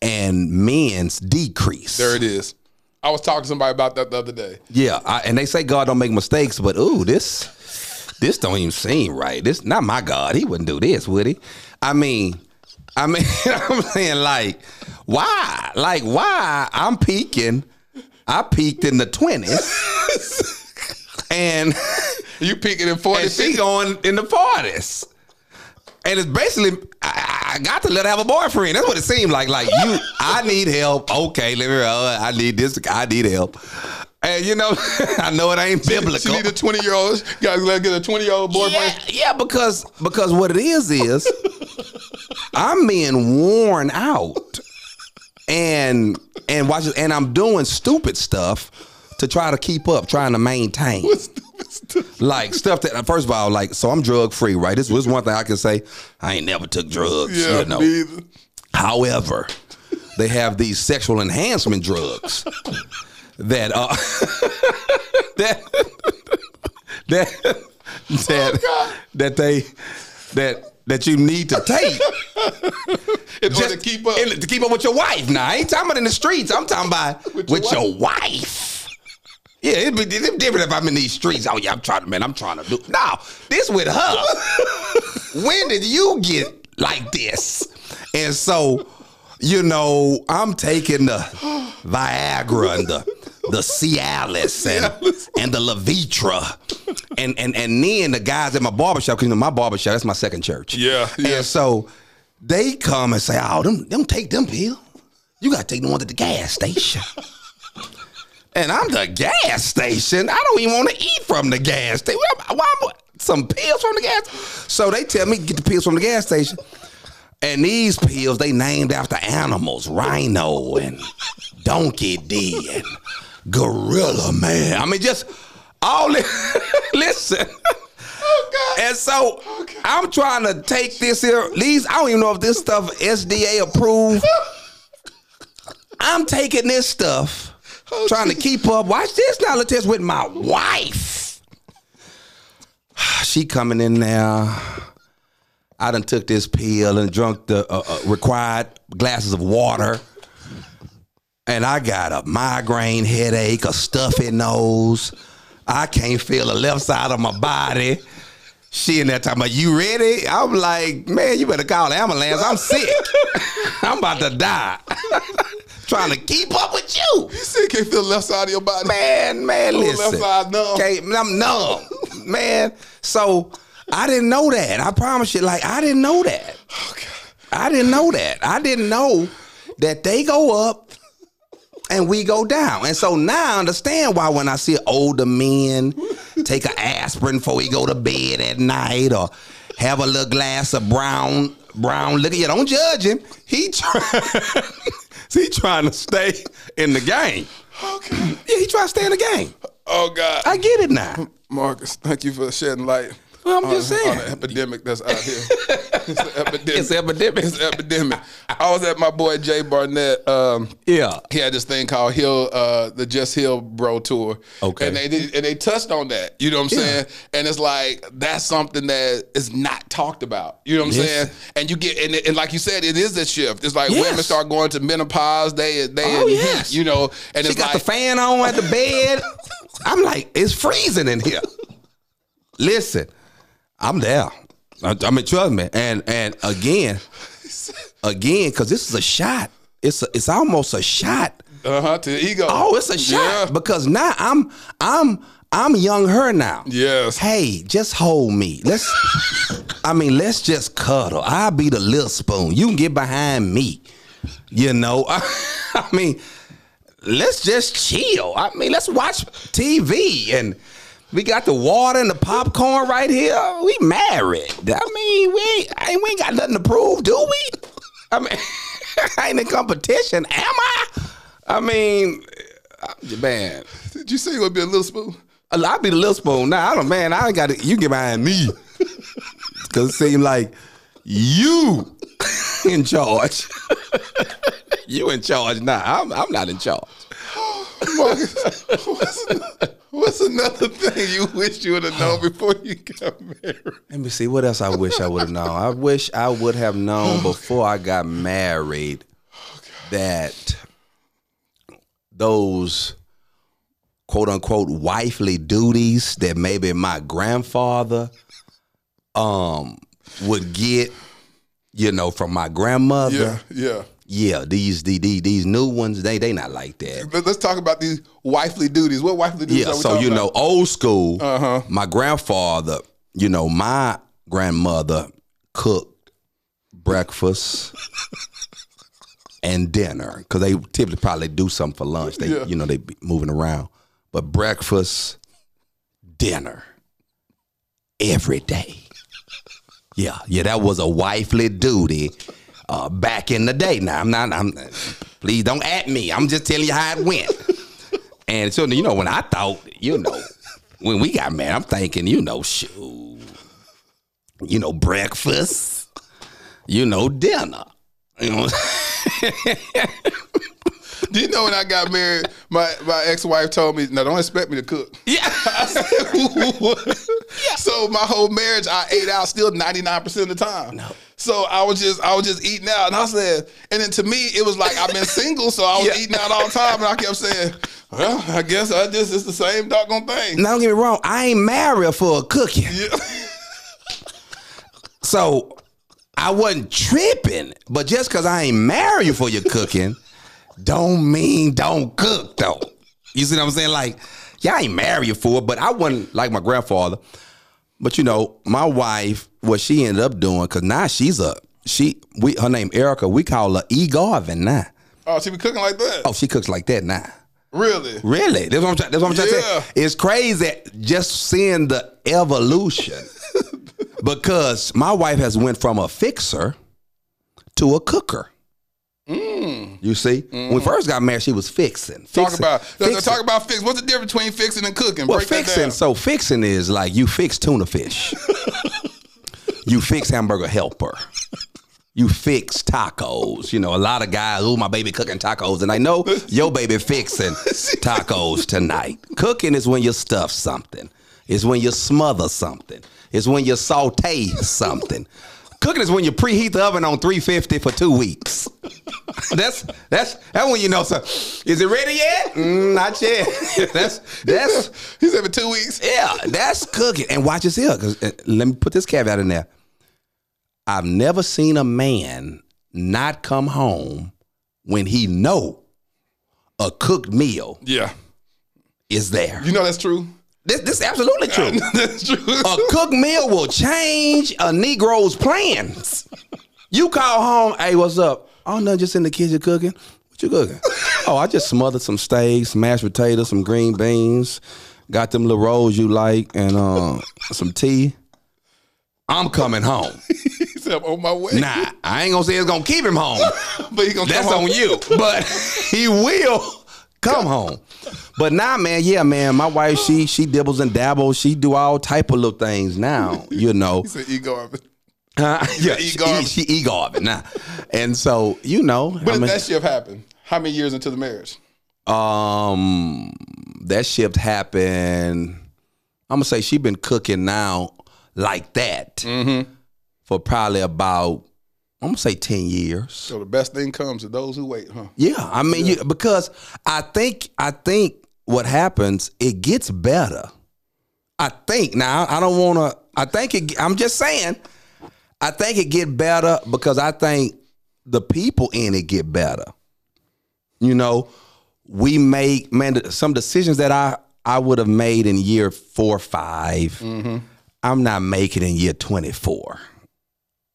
and men's decrease. There it is. I was talking to somebody about that the other day. Yeah, I, and they say God don't make mistakes, but ooh, this this don't even seem right. This not my God. He wouldn't do this, would he? I mean, I mean, I'm saying like, why? Like, why? I'm peaking. I peaked in the twenties, and You picking in 40 and she going in the forties. And it's basically, I, I got to let her have a boyfriend. That's what it seemed like. Like you, I need help. Okay, let me. Uh, I need this. I need help. And you know, I know it ain't biblical. She need a 20 year old. Got to get a 20 year old boyfriend. Yeah, yeah, because because what it is is I'm being worn out, and and watch and I'm doing stupid stuff to try to keep up, trying to maintain. Like stuff that first of all, like so I'm drug free, right? This was one thing I can say. I ain't never took drugs, Yeah, you know. However, they have these sexual enhancement drugs that uh that that that that they that that you need to take In order to keep up. in- to keep up with your wife. Now I ain't talking about in the streets. I'm talking about With with, your your, wife. Yeah, it'd be it'd be different if I'm in these streets. Oh yeah, I'm trying to man, I'm trying to do. No, this with her. when did you get like this? And so, you know, I'm taking the Viagra and the the Cialis and and the Levitra. And and and then the guys at my barbershop, because you know my barbershop, that's my second church. Yeah, yeah. And so they come and say, Oh, them them take them pill. You gotta take the one at the gas station. And I'm the gas station. I don't even want to eat from the gas station. Why some pills from the gas? So they tell me get the pills from the gas station. And these pills they named after animals, rhino and donkey D and gorilla man. I mean, just all this. listen. Oh And so I'm trying to take this here. These I don't even know if this stuff FDA approved. I'm taking this stuff, trying to keep up. Watch this now. Let's with my wife. She coming in there. I done took this pill and drunk the uh, uh, required glasses of water. And I got a migraine headache, a stuffy nose. I can't feel the left side of my body. She in that time, about, you ready? I'm like, man, you better call ambulance. I'm sick. I'm about to die. Trying to keep up with you. You still can't feel the left side of your body. Man, man, Oh, listen. left side numb. Can't- I'm numb. man. So I didn't know that. I promise you, like, I didn't know that. Oh, I didn't know that. I didn't know that they go up and we go down. And so now I understand why when I see older men take an aspirin before he go to bed at night or have a little glass of brown brown liquor. You don't judge him. He try, he trying to stay in the game. Okay. Yeah, he trying to stay in the game. Oh, God. I get it now. Marcus, thank you for shedding light. Well, I'm on, just saying. on the epidemic that's out here. it's an epidemic. It's epidemic. It's an epidemic. I was at my boy Jay Barnett. Um, Yeah. he had this thing called Heal, uh, the Just Heal Bro Tour. Okay. and they did, and they touched on that. You know what I'm Yeah. saying? And it's like that's something that is not talked about. You know what I'm Yes. saying? And you get and, and like you said, it is a shift. It's like Yes. women start going to menopause. They they Oh, yes. you know, and She it's got like the fan on at the bed. I'm like, it's freezing in here. Listen, I'm there. I, I mean, trust me. And and again, again, because this is a shot. It's a, it's almost a shot. uh huh to the ego. Oh, it's a shot Yeah. because now I'm I'm I'm young her now. Yes. Hey, just hold me. Let's. I mean, let's just cuddle. I'll be the little spoon. You can get behind me. You know. I mean, let's just chill. I mean, let's watch TV and We got the water and the popcorn right here. We married. I mean, we ain't, I we ain't got nothing to prove, do we? I mean, I ain't in competition, am I? I mean, man, Did you say you gonna be a little spoon? I'll be the little spoon. Nah, I don't, man, I ain't got to, you get behind me. Because it seems like you in charge. you in charge now. I'm, I'm not in charge. Marcus, what's, what's another thing you wish you would have known before you got married? Let me see what else I wish I would have known. I wish I would have known before I got married that those quote unquote wifely duties that maybe my grandfather um would get, you know, from my grandmother. Yeah, yeah. Yeah, these the- these these new ones, they they not like that. But let's talk about these wifely duties. What wifely duties Yeah, so you know, about? old school. Uh-huh. My grandfather, you know, my grandmother cooked breakfast and dinner because they typically probably do something for lunch. They, Yeah. you know, they be moving around, but breakfast, dinner, every day. Yeah, yeah, that was a wifely duty uh, back in the day. Now I'm not. I'm. Please don't at me. I'm just telling you how it went. And so you know when I thought, you know, when we got married, I'm thinking, you know, shoot, you know, breakfast, you know, dinner. You know, Do you know when I got married, my, my ex wife told me, "No, don't expect me to cook." Yeah. "What?" So my whole marriage, I ate out still ninety nine percent of the time. No. So I was just I was just eating out, and I said, and then to me it was like I've been single, so I was Yeah. eating out all the time, and I kept saying, "Well, I guess I just it's the same doggone thing." now don't get me wrong, I ain't married for a cooking. Yeah. So I wasn't tripping, but just because I ain't married for your cooking, don't mean don't cook though. You see what I'm saying? Like, yeah, I ain't married for it, but I wasn't like my grandfather. But you know, my wife, what she ended up doing, because now she's a she we her name Erica, we call her E Garvin now. Oh, she be cooking like that? Oh, she cooks like that now. Really? Really? That's what I'm, try- that's what I'm trying to Yeah. say. It's crazy just seeing the evolution. because my wife has went from a fixer to a cooker. You see? When we first got married, she was fixing. Mm. Talk about Fixing. talk about fix. What's the difference between fixing and cooking? Well, Break that fixing. So fixing is like you fix tuna fish. you fix hamburger helper. You fix tacos. You know, a lot of guys, oh, my baby cooking tacos. And I know your baby fixing tacos tonight. Cooking is when you stuff something. It's when you smother something. It's when you saute something. Cooking is when you preheat the oven on 350 for two weeks. that's that's that's when you know so is it ready yet? Mm, not yet. that's that's he's for two weeks. yeah, that's cooking. And watch this here, because let me put this caveat in there. I've never seen a man not come home when he know a cooked meal Yeah. is there. You know that's true. This this is absolutely true. that's true. a cooked meal will change a Negro's plans. You call home, hey, what's up? Oh, no, just in the kitchen cooking. What you cooking? oh, I just smothered some steaks, mashed potatoes, some green beans, got them little rolls you like, and uh, some tea. I'm coming home. he said I'm on my way. Nah, I ain't gonna say it's gonna keep him home. but he gonna That's come home. on you. But he will come home. But now, man, yeah, man, my wife, she she dibbles and dabbles. She do all type of little things now, you know. He said ego of it. Uh, yeah, E she, Garvin. she e Garvin now. And so, you know, When I did that shift happen? How many years into the marriage? um that shift happened. I'm gonna say she been cooking now like that Mm-hmm. for probably about I'm gonna say 10 years. So the best thing comes to those who wait, huh? Yeah, I mean, you, because I think I think what happens, it gets better. I think now I don't want to. I think it. I'm just saying. I think it get better because I think the people in it get better. You know, we make man some decisions that I I would have made in year four or 5 mm-hmm. I'm not making in year 24.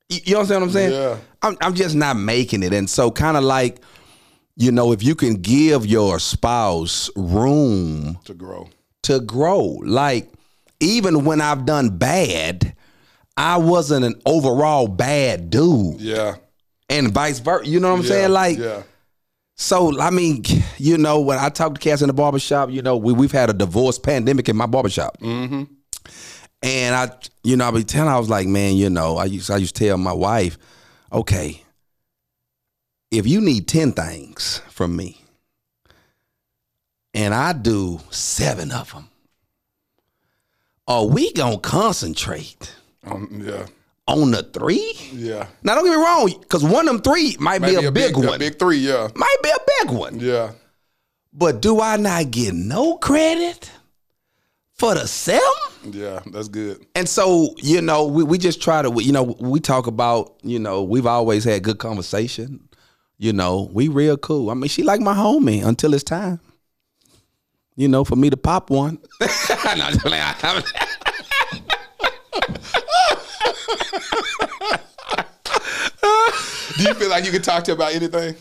You, you understand what I'm saying? Yeah. I'm I'm just not making it, and so kind of like you know, if you can give your spouse room To grow. to grow, like even when I've done bad, I wasn't an overall bad dude. Yeah. And vice versa. You know what I'm yeah, saying? Like, yeah. so I mean, you know, when I talk to cats in the barbershop, you know, we we've had a divorce pandemic in my barbershop. Mm-hmm. And I, you know, I be telling, I was like, man, you know, I used, I used to tell my wife, okay, if you need 10 things from me, and I do seven of them, are we gonna concentrate Um, yeah. on the three? Yeah. Now, don't get me wrong, because one of them three might be Maybe a, big, one. A big three, yeah. might be a big one. Yeah. But do I not get no credit for the seven? Yeah. That's good. And so, you know, we, we just try to, you know, we talk about, you know, we've always had good conversation. You know, we real cool. I mean, she like my homie until it's time. You know, for me to pop one. no, just playing. Do you feel like you can talk to her about anything?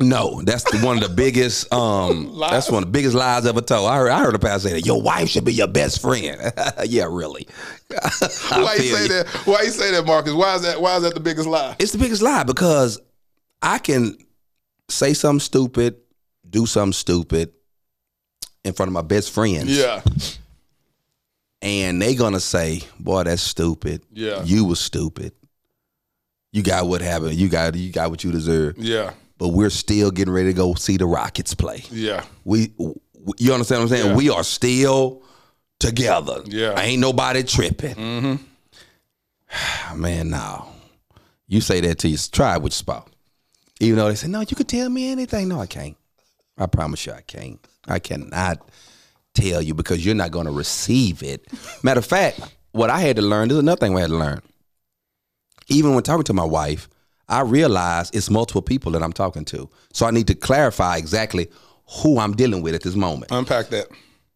No, that's the, one of the biggest. Um, that's one of the biggest lies ever told. I heard, I heard a pastor say that your wife should be your best friend. yeah, really. Why you say you. that? Why you say that, Marcus? Why is that? Why is that the biggest lie? It's the biggest lie because I can say something stupid, do something stupid in front of my best friends. Yeah. And they gonna say, Boy, that's stupid. Yeah. You was stupid. You got what happened. You got you got what you deserve. Yeah. But we're still getting ready to go see the Rockets play. Yeah. We you understand what I'm saying? Yeah. We are still together. Yeah. Ain't nobody tripping. Mm-hmm. Man, no. You say that to your tribe it with spouse. Even though they said, no, you could tell me anything. No, I can't. I promise you I can't. I cannot tell you because you're not going to receive it. Matter of fact, what I had to learn, there's another thing I had to learn. Even when talking to my wife, I realize it's multiple people that I'm talking to. So I need to clarify exactly who I'm dealing with at this moment. Unpack that.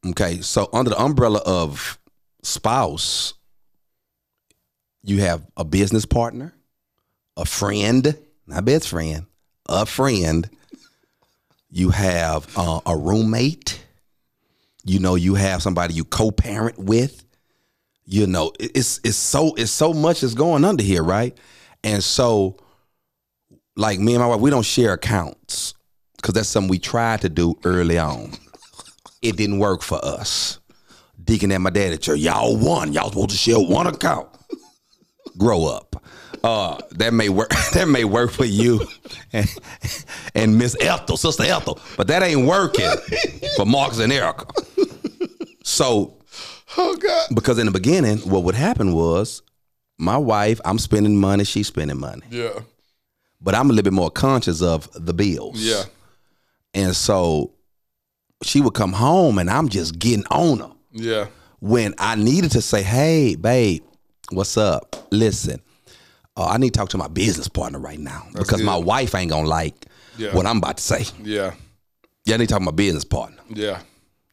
Okay, so under the umbrella of spouse, you have a business partner, a friend, not best friend, a friend. You have uh, a roommate. You know, you have somebody you co-parent with. You know, it's it's so it's so much is going under here, right? And so, like me and my wife, we don't share accounts because that's something we tried to do early on it didn't work for us. Deacon and my dad at church, y'all won. Y'all supposed to share one account. Grow up. Uh, that may work. That may work for you and, and Miss Ethel, Sister Ethel, but that ain't working for Marcus and Erica. So, Oh God. because in the beginning, what would happen was my wife, I'm spending money, she's spending money, Yeah. but I'm a little bit more conscious of the bills. Yeah. And so she would come home and I'm just getting on her. Yeah. When I needed to say, hey, babe, what's up? Listen, uh, I need to talk to my business partner right now because my wife ain't gonna like Yeah. what I'm about to say. Yeah. Yeah, I need to talk to my business partner. Yeah.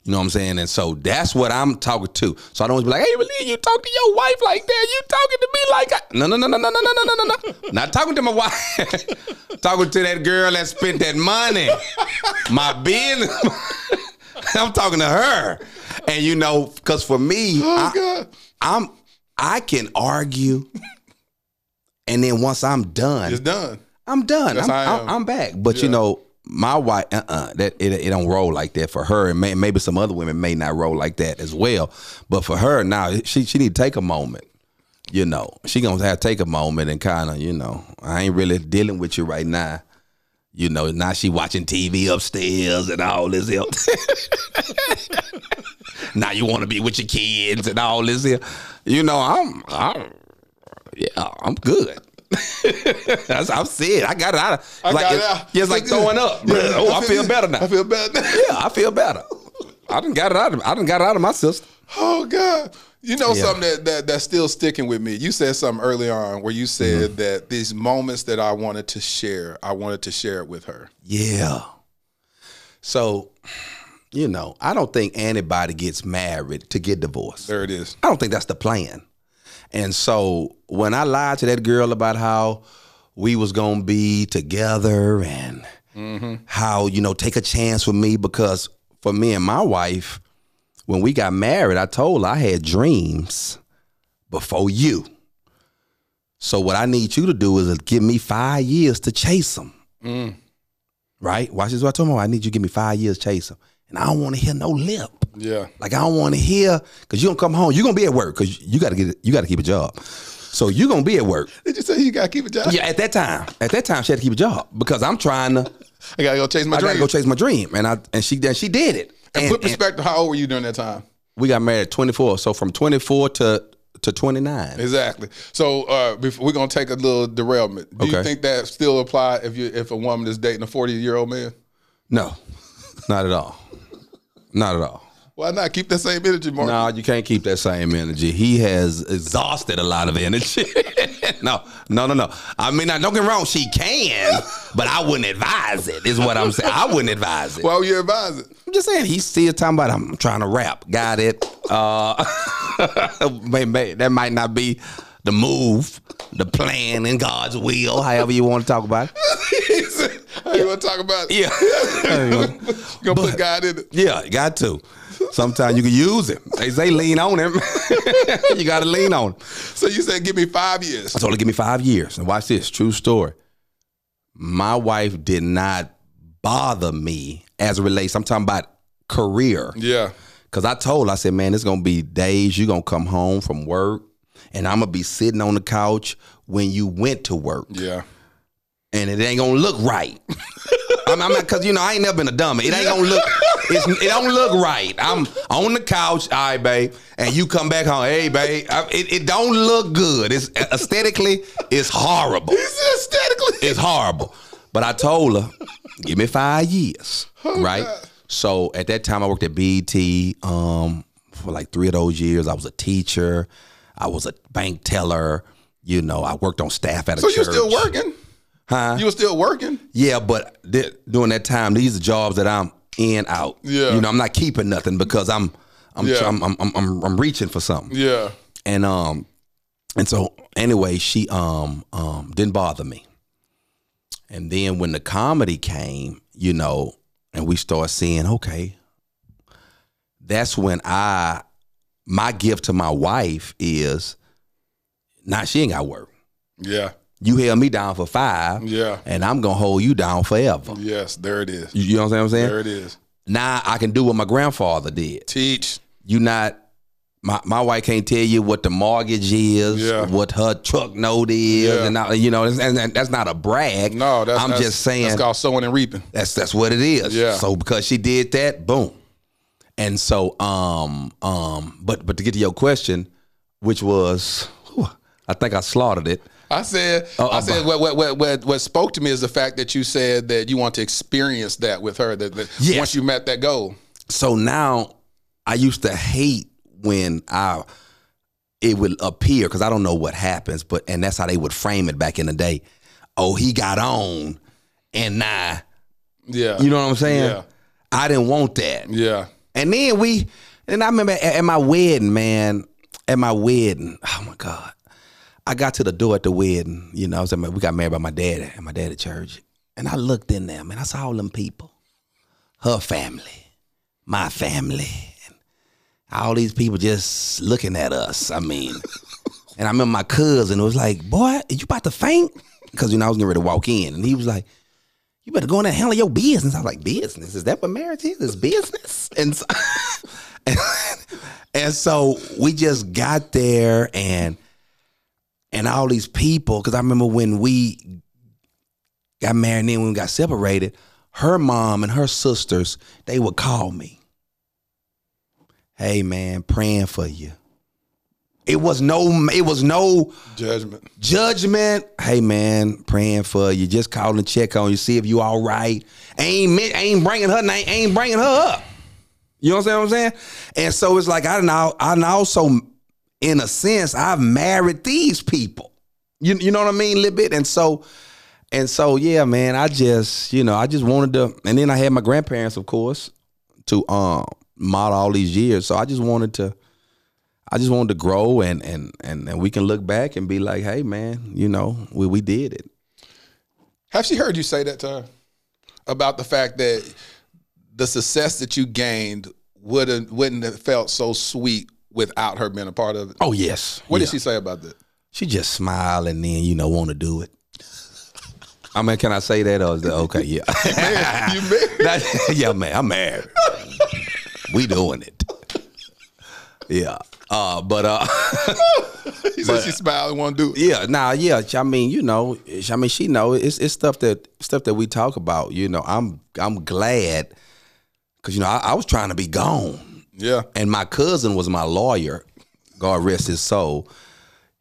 You know what I'm saying? And so that's what I'm talking to. So I don't always be like, hey, really, you talk to your wife like that? You talking to me like I-" no, no, no, no, no, no, no, no, no, no, no. Not talking to my wife. talking to that girl that spent that money. My business. I'm talking to her. And you know, because for me, Oh I, God. I'm I can argue, and then once I'm done, It's done. I'm done. I'm, I'm. I'm back. But you know, my wife, uh, uh that it, it don't roll like that for her, and may, maybe some other women may not roll like that as well. But for her, now she she need to take a moment. You know, she gonna have to take a moment and kind of, you know, I ain't really dealing with you right now. You know, now she watching TV upstairs and all this else. now you want to be with your kids and all this here. You know, I'm, I'm yeah, I'm good. That's I'm saying. I got it out. Of, I like got it, it out. It's like throwing up. oh, I feel better now. I feel better now. yeah, I feel better. I done got it out of I done got it out of my system. Oh God. You know Yeah. something that, that that's still sticking with me. You said something early on where you said Mm-hmm. that these moments that I wanted to share, I wanted to share it with her. Yeah. So, you know, I don't think anybody gets married to get divorced. There it is. I don't think that's the plan. And so when I lied to that girl about how we was gonna be together and how, you know, take a chance with me because for me and my wife, when we got married, I told her I had dreams before you. So what I need you to do is give me five years to chase them. Mm. Right? Watch this. What I told her. I need you to give me five years to chase them, and I don't want to hear no lip. Yeah. Like I don't want to hear because you don't come home. You're gonna be at work because you got to get you got to keep a job. So you're gonna be at work. Did you say you gotta keep a job? Yeah, at that time, at that time she had to keep a job because I'm trying to. I gotta go chase my dream. I gotta go chase my dream, and I and she and she did it. and, put perspective, how old were you during that time? we got married at 24, so from 24 to to 29. Exactly. So uh, before, we're gonna take a little derailment. Do you think that still apply if you if a woman is dating a forty year old man? No, not at all. Not at all. Why not keep that same energy, Mark? No, you can't keep that same energy. He has exhausted a lot of energy. no, no, no, no. I mean, now, don't get wrong. She can, but I wouldn't advise it. Is what I'm saying. I wouldn't advise it. Why would you advise it? I'm just saying he's still talking about I'm trying to rap. Got it. Uh, may- may- that might not be the move, the plan in God's will, however you want to talk about it. Said, How you want to talk about? It? Yeah. You gonna put God in it? Yeah, got to. Sometimes you can use him. They say lean on him. you got to lean on him. So you said give me five years. I told her, give me five years. And watch this, true story. My wife did not bother me as it relates. I'm talking about career. Yeah. Cause I told her, I said, man, it's gonna be days you're gonna come home from work and I'm gonna be sitting on the couch when you went to work. Yeah. And it ain't gonna look right. I'm, I'm not, cause you know, I ain't never been a dummy. It ain't gonna look, it's, it don't look right. I'm on the couch, all right, babe, and you come back home, hey, babe, I, it, it don't look good. It's aesthetically, it's horrible. It's aesthetically. It's horrible. But I told her, give me five years, right? So at that time, I worked at BET um, for like three of those years. I was a teacher. I was a bank teller. You know, I worked on staff at a So church. So you're still working? Huh? You were still working? Yeah, but th- during that time, these are jobs that I'm in out. Yeah. You know, I'm not keeping nothing because I'm I'm Yeah. I'm, I'm, I'm, I'm, I'm reaching for something. Yeah. And um and so anyway, she um um didn't bother me. And then when the comedy came, you know, and we start seeing, okay, that's when I my gift to my wife is not she ain't got work. Yeah. You held me down for five, Yeah. and I'm gonna hold you down forever. Yes, there it is. You, you know what I'm saying? There it is. Now I can do what my grandfather did. Teach. You not my my wife can't tell you what the mortgage is, Yeah. what her truck note is, Yeah. and I, you know, and, and that's not a brag. No, that's I'm that's- just saying that's called sowing and reaping. that's that's what it is. Yeah. So because she did that, boom. And so um um but but to get to your question, which was whew, I think I slaughtered it. I said, Oh, I uh, said, what, what, what, what, what spoke to me is the fact that you said that you want to experience that with her. That, that Yes. once you met that goal, So now I used to hate when I it would appear because I don't know what happens, but and that's how they would frame it back in the day. Oh, he got on, and now yeah, you know what I'm saying. Yeah. I didn't want that. yeah, And then we, and I remember at, at my wedding, man, at my wedding, oh my God. I got to the door at the wedding, you know, I was at my, we got married by my dad at my dad at church. And I looked in there, man, I saw all them people, her family, my family, and all these people just looking at us. I mean, and I remember my cousin was like, boy, you about to faint? Because, you know, I was getting ready to walk in. And he was like, you better go in there and handle your business. I was like, business? Is that what marriage is? Is business? And so, and, and so we just got there and and all these people, because I remember when we got married and then when we got separated, her mom and her sisters, they would call me. Hey man, praying for you. It was no, it was no judgment. judgment. Hey man, praying for you. Just calling to check on you, see if you all right. Ain't ain't bringing her name, ain't bringing her up. You know what I'm saying? And so it's like I now I also, in a sense, I've married these people. You you know what I mean, a little bit. And so, and so yeah, man. I just you know I just wanted to, and then I had my grandparents, of course, to um model all these years. So I just wanted to. I just wanted to grow and and and and we can look back and be like, hey man, you know, we we did it. Have she heard you say that to her about the fact that the success that you gained wouldn't wouldn't have felt so sweet without her being a part of it. Oh yes. What Yeah. did she say about that? She just smile and then you know want to do it. I mean, can I say that or is that okay? Yeah. you married? That- yeah, man, I'm married. we doing it. Yeah. Uh, but uh, He said she smiled and want to do it. yeah, nah, yeah. I mean, you know, I mean, she know it's it's stuff that stuff that we talk about. You know, I'm I'm glad because you know I, I was trying to be gone, Yeah. and my cousin was my lawyer. God rest his soul.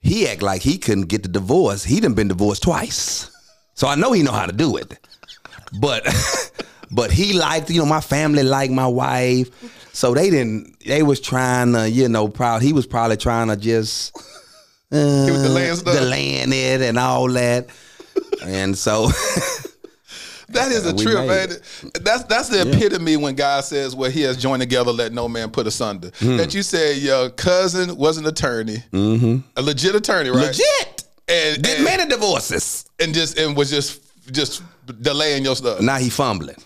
He act like he couldn't get the divorce. He done been divorced twice, so I know he know how to do it. But but he liked, you know, my family liked my wife, so they didn't. They was trying to, you know, probably he was probably trying to just uh, He was delaying stuff. delaying it and all that. And so That is a We trip, man. it. That's that's the epitome when God says, "Well, He has joined together, let no man put asunder." Hmm. That you said your cousin was an attorney, a legit attorney, right? legit and did and, many divorces. and just and was just just delaying your stuff. Now he fumbling.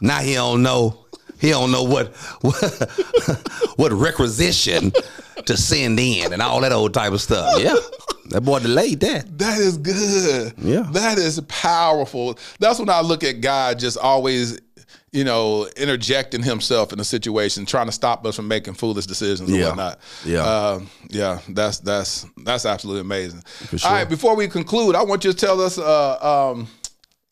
now he don't know. He don't know what what, what requisition to send in and all that old type of stuff. Yeah, that boy delayed that. That is good. Yeah. That is powerful. That's when I look at God just always, you know, interjecting himself in a situation, trying to stop us from making foolish decisions and whatnot. Yeah. Uh, yeah, that's that's that's absolutely amazing. sure. All right, before we conclude, I want you to tell us uh, um,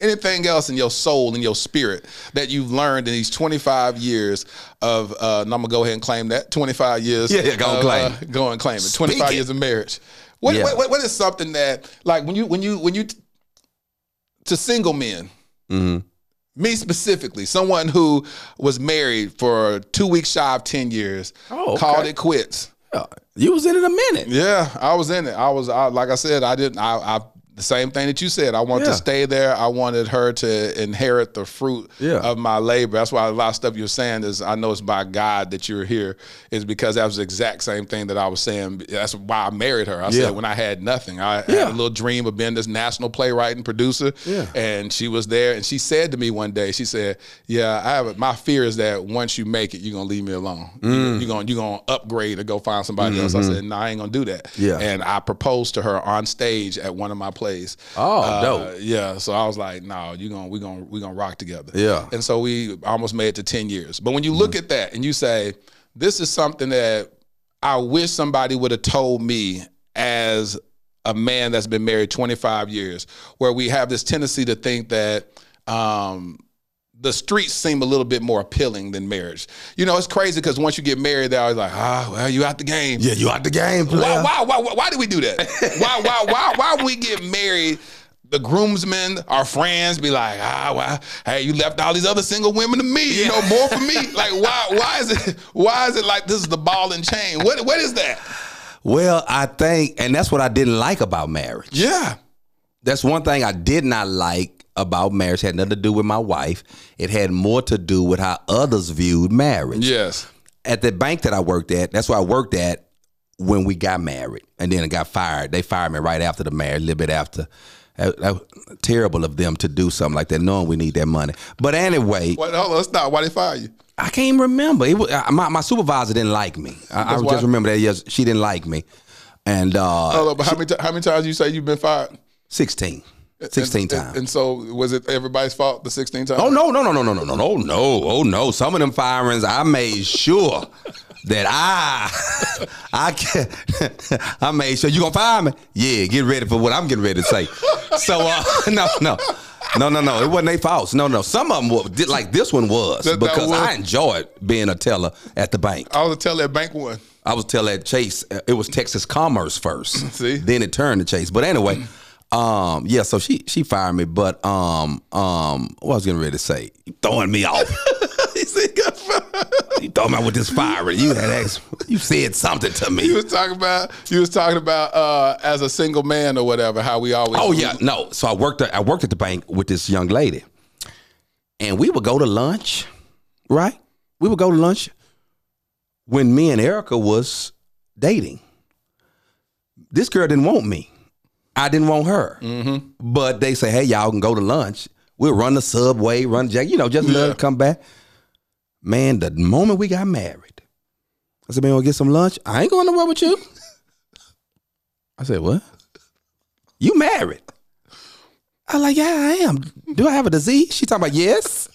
anything else in your soul and your spirit that you've learned in these 25 years of uh, and I'm gonna go ahead and claim that 25 years. Yeah, yeah, go and claim uh, it. go and claim it. Speak 25 it. years of marriage. What, Yeah. what, what, is something that like when you when you when you to single men Mm-hmm. me specifically someone who was married for two weeks shy of 10 years Oh, okay. called it quits You was in it a minute. yeah i was in it i was I, like i said i didn't i, I the same thing that you said. I wanted Yeah. to stay there. I wanted her to inherit the fruit Yeah. of my labor. That's why a lot of stuff you're saying is I know it's by God that you're here, is because that was the exact same thing that I was saying. That's why I married her. I Yeah. said when I had nothing, I had a little dream of being this national playwright and producer. Yeah. And she was there and she said to me one day, she said, Yeah, I have my fear is that once you make it, you're gonna leave me alone. Mm. You're gonna you're gonna upgrade or go find somebody else. I said, No, I ain't gonna do that. Mm-hmm. Yeah. And I proposed to her on stage at one of my plays. Oh, Uh, dope. Yeah. So I was like, no, you gonna we gonna we gonna rock together. Yeah. And so we almost made it to 10 years. But when you look at that and you say, this is something that I wish somebody would have told me as a man that's been married 25 years, where we have this tendency to think that um the streets seem a little bit more appealing than marriage. You know, it's crazy because once you get married, they're always like, ah, well, you out the game. Yeah, you out the game, Why, player. why, why, why, why do we do that? why, why, why, why we get married? The groomsmen, our friends, be like, ah, well, hey, you left all these other single women to me. You know, more for me. Like, why? Why is it? Why is it like this is the ball and chain? What? What is that? Well, I think, and that's what I didn't like about marriage. Yeah. That's one thing I did not like about marriage. It had nothing to do with my wife. It had more to do with how others viewed marriage. Yes. At the bank that I worked at, that's where I worked at when we got married, and then I got fired. They fired me right after the marriage, a little bit after. That- that was terrible of them to do something like that, knowing we need that money. But anyway, What? Hold on. Stop. Why they fire you? I can't even remember. It was, uh, my, my supervisor didn't like me. I, I just why? remember that. Yes, she didn't like me. And uh, Hold on. But how many? ti- How many times you say you've been fired? 16. 16 and, times. And, and so was it everybody's fault? The 16 times? Oh no, no, no, no, no, no, no, no, no, oh no. Some of them firings, I made sure that I, I can, I made sure you gonna fire me. Yeah, get ready for what I'm getting ready to say. So uh, no, no, no, no, no. It wasn't their faults. No, no. Some of them were did- like this one was That- that because was- I enjoyed being a teller at the bank. I was to tell that bank one. I was telling at Chase, it was Texas Commerce first. See? Then it turned to Chase. But anyway, um, yeah, so she she fired me, but um um what I was getting ready to say. Throwing me off. he said, got fired. you throwing me out with this firing. You had asked, you said something to You me. was talking about you was talking about uh, as a single man or whatever how we always Oh yeah, no. So I worked at, I worked at the bank with this young lady. And we would go to lunch, right? We would go to lunch when me and Erica was dating. This girl didn't want me. I didn't want her. Mm-hmm. But they say, hey, y'all can go to lunch. We'll run the subway, run Jack, you know, just let Yeah. her come back. Man, the moment we got married, I said, man, wanna get some lunch? I ain't going nowhere with you. I said, what? You married? I'm like, yeah, I am. Do I have a disease? She talking about yes.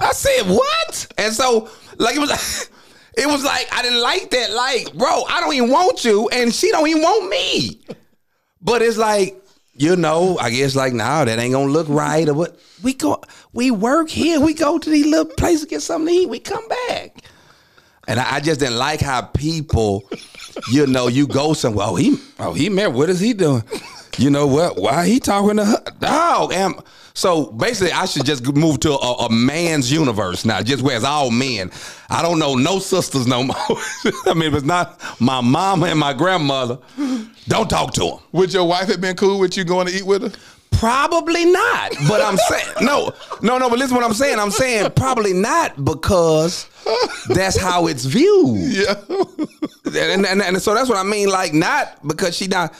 I said, what? And so, like, it was like, it was like, I didn't like that. Like, bro, I don't even want you, and she don't even want me. But it's like, you know, I guess like, nah, that ain't gonna look right or what. We go, we work here. We go to these little places, get something to eat. We come back. And I, I just didn't like how people, you know, you go somewhere. Oh, he, oh, he married. What is he doing? You know what? Why he talking to her? Dog. Am, so basically, I should just move to a, a man's universe now, just where it's all men. I don't know no sisters no more. I mean, if it's not my mama and my grandmother, don't talk to them. Would your wife have been cool with you going to eat with her? Probably not. But I'm saying no, no, no. But listen, what I'm saying. I'm saying probably not because that's how it's viewed. Yeah. And, and, and so that's what I mean. Like not because she not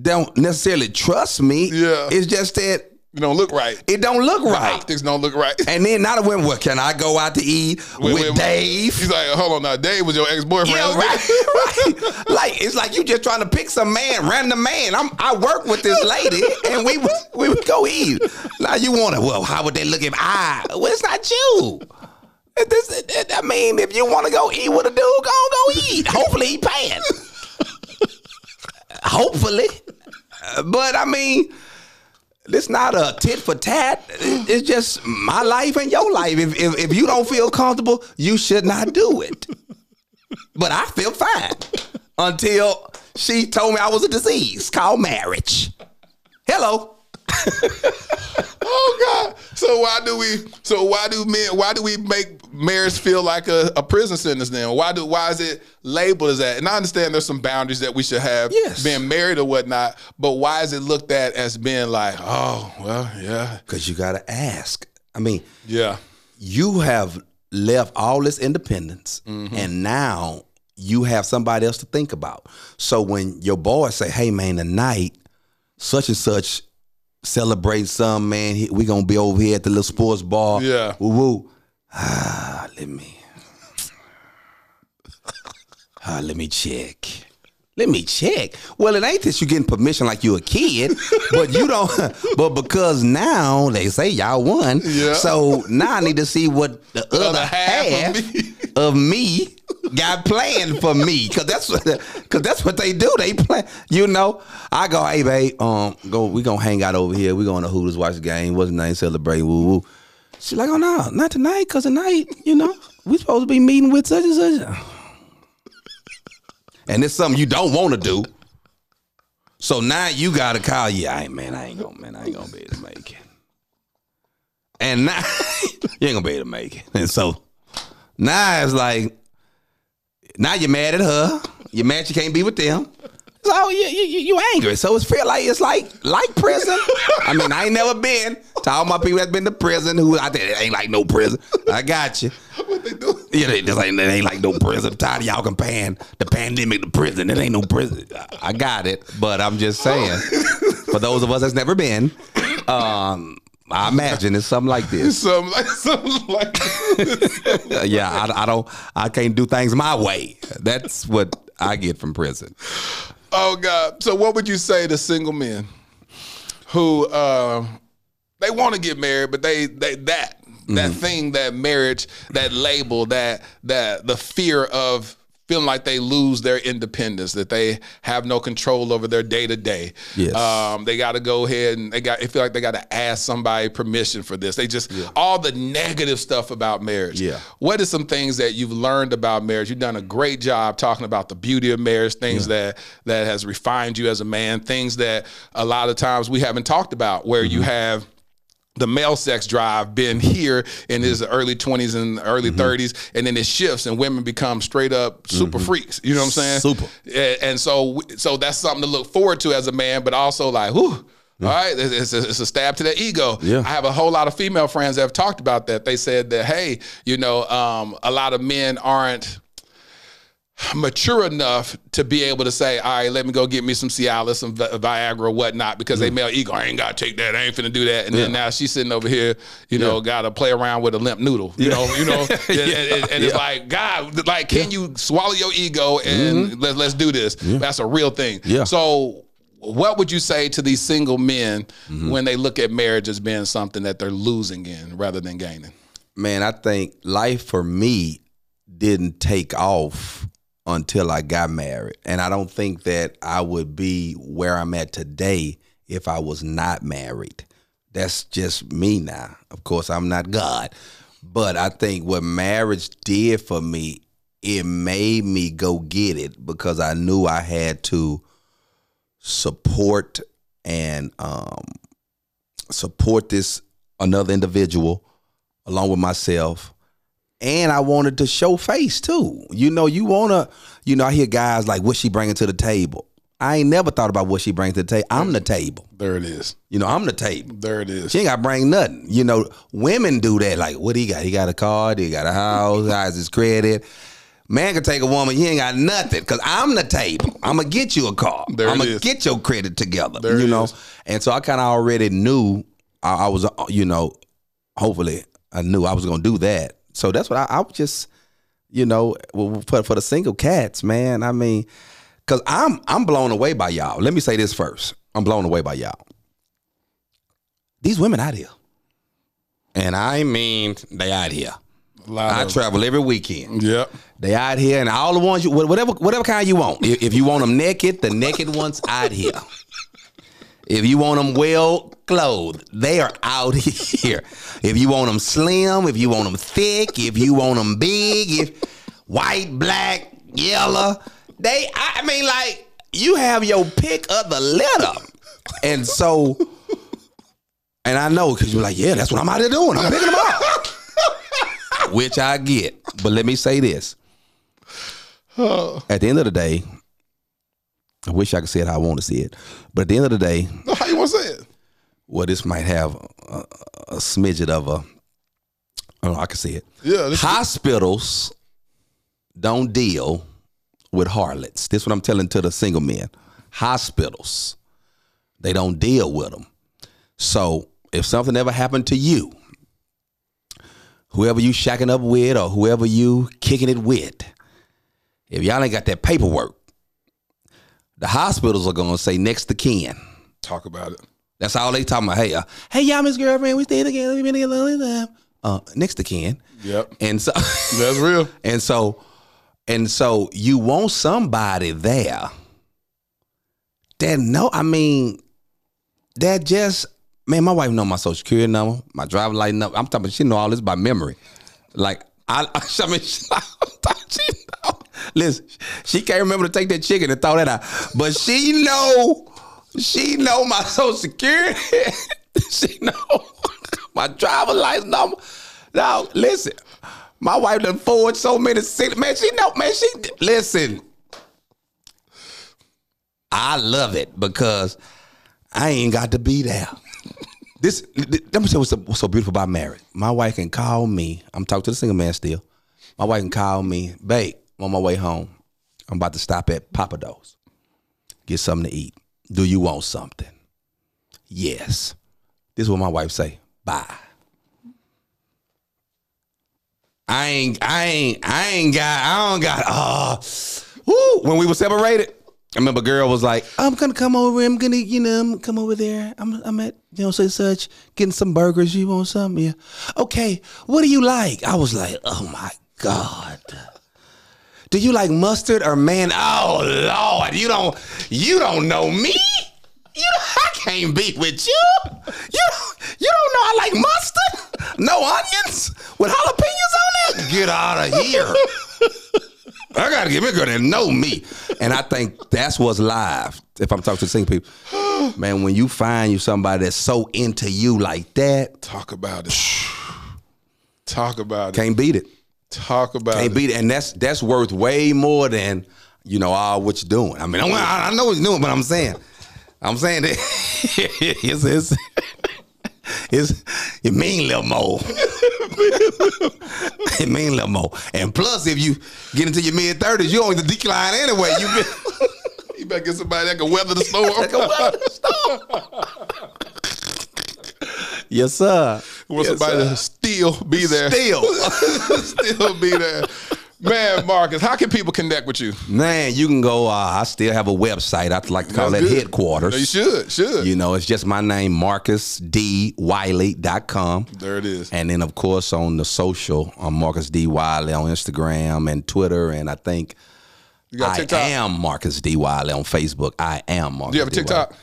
don't necessarily trust me. Yeah. It's just that You don't look right. it don't look The right. optics don't look right. And then not a when what can I go out to eat Wait, with wait, Dave? He's like, hold on now. Dave was your ex boyfriend. Yeah, right, right. Like it's like you just trying to pick some man, random man. I'm I work with this lady, and we would we would go eat. Now you want to? Well, how would they look if I? Well, it's not you. It- This, it- it- I mean, if you want to go eat with a dude, go go eat. Hopefully he paying. Hopefully, Uh, but I mean. It's not a tit for tat. It's just my life and your life. If, if if you don't feel comfortable, you should not do it. But I feel fine until she told me I was a disease called marriage. Hello. Oh God! So why do we? So why do men? Why do we make marriage feel like a, a prison sentence? Then why do? Why is it labeled as that? And I understand there's some boundaries that we should have, Yes. being married or whatnot. But why is it looked at as being like, oh well, yeah, Because you got to ask. I mean, yeah, you have left all this independence, mm-hmm. and now you have somebody else to think about. So when your boys say, "Hey, man, tonight such and such celebrate some man, we gonna be over here at the little sports bar." Yeah. woo woo. Ah, let me. Ah, let me check. Let me check. Well, it ain't that you getting permission like you a kid, but you don't. But because now they say y'all won, Yeah. so now I need to see what the other, other half half, of me. of me got planned for me. Cause that's what, cause that's what they do. They plan. You know, I go, hey babe, um, go. We gonna hang out over here. We going to Hooters, watch the game. What's the name? Celebrate. Woo woo. She's like, oh no, not tonight. Cause tonight, you know, we supposed to be meeting with such and such. And it's something you don't want to do. So now you gotta call. Yeah, I ain't man. I ain't gonna man. I ain't gonna be able to make it. And now you ain't gonna be able to make it. And so now it's like now you're mad at her. You're mad you can't be with them. So you you, you you angry. So it's feel like it's like like prison. I mean, I ain't never been to all my people that's been to prison who I think it ain't like no prison. I got you. what they do? Yeah, they just ain't, it ain't like no prison. I'm tired of y'all comparing the pandemic to prison. It ain't no prison. I got it, but I'm just saying, for those of us that's never been, um, I imagine it's something like this. Something like something like. Yeah, I, I don't, I can't do things my way. That's what I get from prison. Oh God! So what would you say to single men who uh, they want to get married, but they they that that thing, that marriage, that label, that that the fear of feeling like they lose their independence, that they have no control over their day to day. Yes. Um, they got to go ahead and they got. They feel like they got to ask somebody permission for this. They just all the negative stuff about marriage. Yeah. What are some things that you've learned about marriage? You've done a great job talking about the beauty of marriage, things that that has refined you as a man, things that a lot of times we haven't talked about, where you have the male sex drive been here in his mm-hmm. early 20s and early mm-hmm. 30s and then it shifts and women become straight up mm-hmm. super freaks. You know what i'm saying? Super. And so so that's something to look forward to as a man but also like whew all right it's, it's a, it's a stab to the ego. Yeah. i have a whole lot of female friends that have talked about that. They said that hey you know um, a lot of men aren't mature enough to be able to say, all right, let me go get me some Cialis, some Vi- Viagra, whatnot, because they mm. male ego, I ain't gotta take that, I ain't finna do that. And then now she's sitting over here, you know, gotta play around with a limp noodle, you know, you know, and, and- and it's like, God, like, can you swallow your ego and mm-hmm. let, let's do this? That's a real thing. Yeah. So what would you say to these single men mm-hmm. when they look at marriage as being something that they're losing in rather than gaining? Man, I think life for me didn't take off until I got married. And I don't think that I would be where I'm at today if I was not married. That's just me now. Of course, I'm not God. But I think what marriage did for me, it made me go get it because I knew I had to support and um, support this another individual along with myself and I wanted to show face too. You know, you wanna, you know, I hear guys like what she bringing to the table. I ain't never thought about what she brings to the table. I'm the table. There it is. You know, I'm the table. There it is. She ain't got to bring nothing. You know, women do that. Like, what he got? He got a car. He got a house. How's his credit? Man can take a woman. He ain't got nothing because I'm the table. I'm gonna get you a car. There it I'm gonna get your credit together. There you know, is. and so I kind of already knew I, I was, uh, you know, hopefully I knew I was gonna do that. So that's what I, I was just, you know, for for the single cats, man. I mean, cause I'm I'm blown away by y'all. Let me say this first. I'm blown away by y'all. These women out here, and I mean they out here. I travel every weekend. Yep. They out here, and all the ones you whatever whatever kind you want. If, if you want them naked, the naked ones out here. If you want them well clothed, they are out here. If you want them slim, if you want them thick, if you want them big, if white, black, yellow, they. I mean, like you have your pick of the litter, and so. And I know because you're like, yeah, that's what I'm out here doing. I'm picking them up, which I get. But let me say this: at the end of the day, I wish I could say it how I want to see it, but at the end of the day, How you want to say it? well, this might have a, a smidget of a. I don't know. I can see it. Yeah. Hospitals don't deal with harlots. This is what I'm telling to the single men. Hospitals, they don't deal with them. So if something ever happened to you, whoever you shacking up with or whoever you kicking it with, if y'all ain't got that paperwork, the hospitals are gonna say next to kin. talk about it. That's all they talking about. Hey, uh, hey, y'all, Miss Girlfriend, we stay together. We been together a long time. Uh, next to kin. Yep. And so That's real. and so and so you want somebody there that no, I mean, that just man, my wife know my social security number, my driver license number. I'm talking about she know all this by memory. Like I, I mean, she, she. Listen, she can't remember to take that chicken and throw that out, but she know, she know my social security. she know my driver license number. Now listen, my wife done forward so many sick man. She know, man. She listen. I love it because I ain't got to be there. This let me tell you what's so, what's so beautiful about marriage. My wife can call me. I'm talking to the single man still. My wife can call me, babe. On my way home. I'm about to stop at Pappadeaux. Get something to eat. Do you want something? Yes. This is what my wife say. Bye. I ain't, I ain't, I ain't got, I don't got, uh, woo. When we were separated, I remember a girl was like, I'm gonna come over, I'm gonna, you know, come over there. I'm, I'm at, you know, such such, getting some burgers. You want something? Yeah. Okay, what do you like? I was like, oh my God. Do you like mustard or man? Oh Lord, you don't, you don't know me. You, I can't be with you. You, you don't know I like mustard. No onions with jalapenos on it. Get out of here. I gotta get me a girl that know me, and I think that's what's live. If I'm talking to single people, man, when you find you somebody that's so into you like that, Talk about it. Talk about it. can't beat it. Talk about Can't it. beat it, and that's that's worth way more than you know all what you're doing. I mean, I, I know what you're doing, but I'm saying, I'm saying that it's it's it's it mean a little more. it mean a little more. And plus, if you get into your mid thirties, you on the decline anyway. You been You better get somebody that can weather the storm. like a weather storm. Yes, sir. Want Yes, somebody sir. to still be there. Still. still be there. Man, Marcus, how can people connect with you? Man, you can go. Uh, I still have a website. I'd like to call That's that good. headquarters. You should, should. You know, it's just my name, marcusdwiley.com. There it is. And then, of course, on the social, I'm Marcus D. Wiley on Instagram and Twitter. And I think I am Marcus D. Wiley on Facebook. I am Marcus Do you have a TikTok?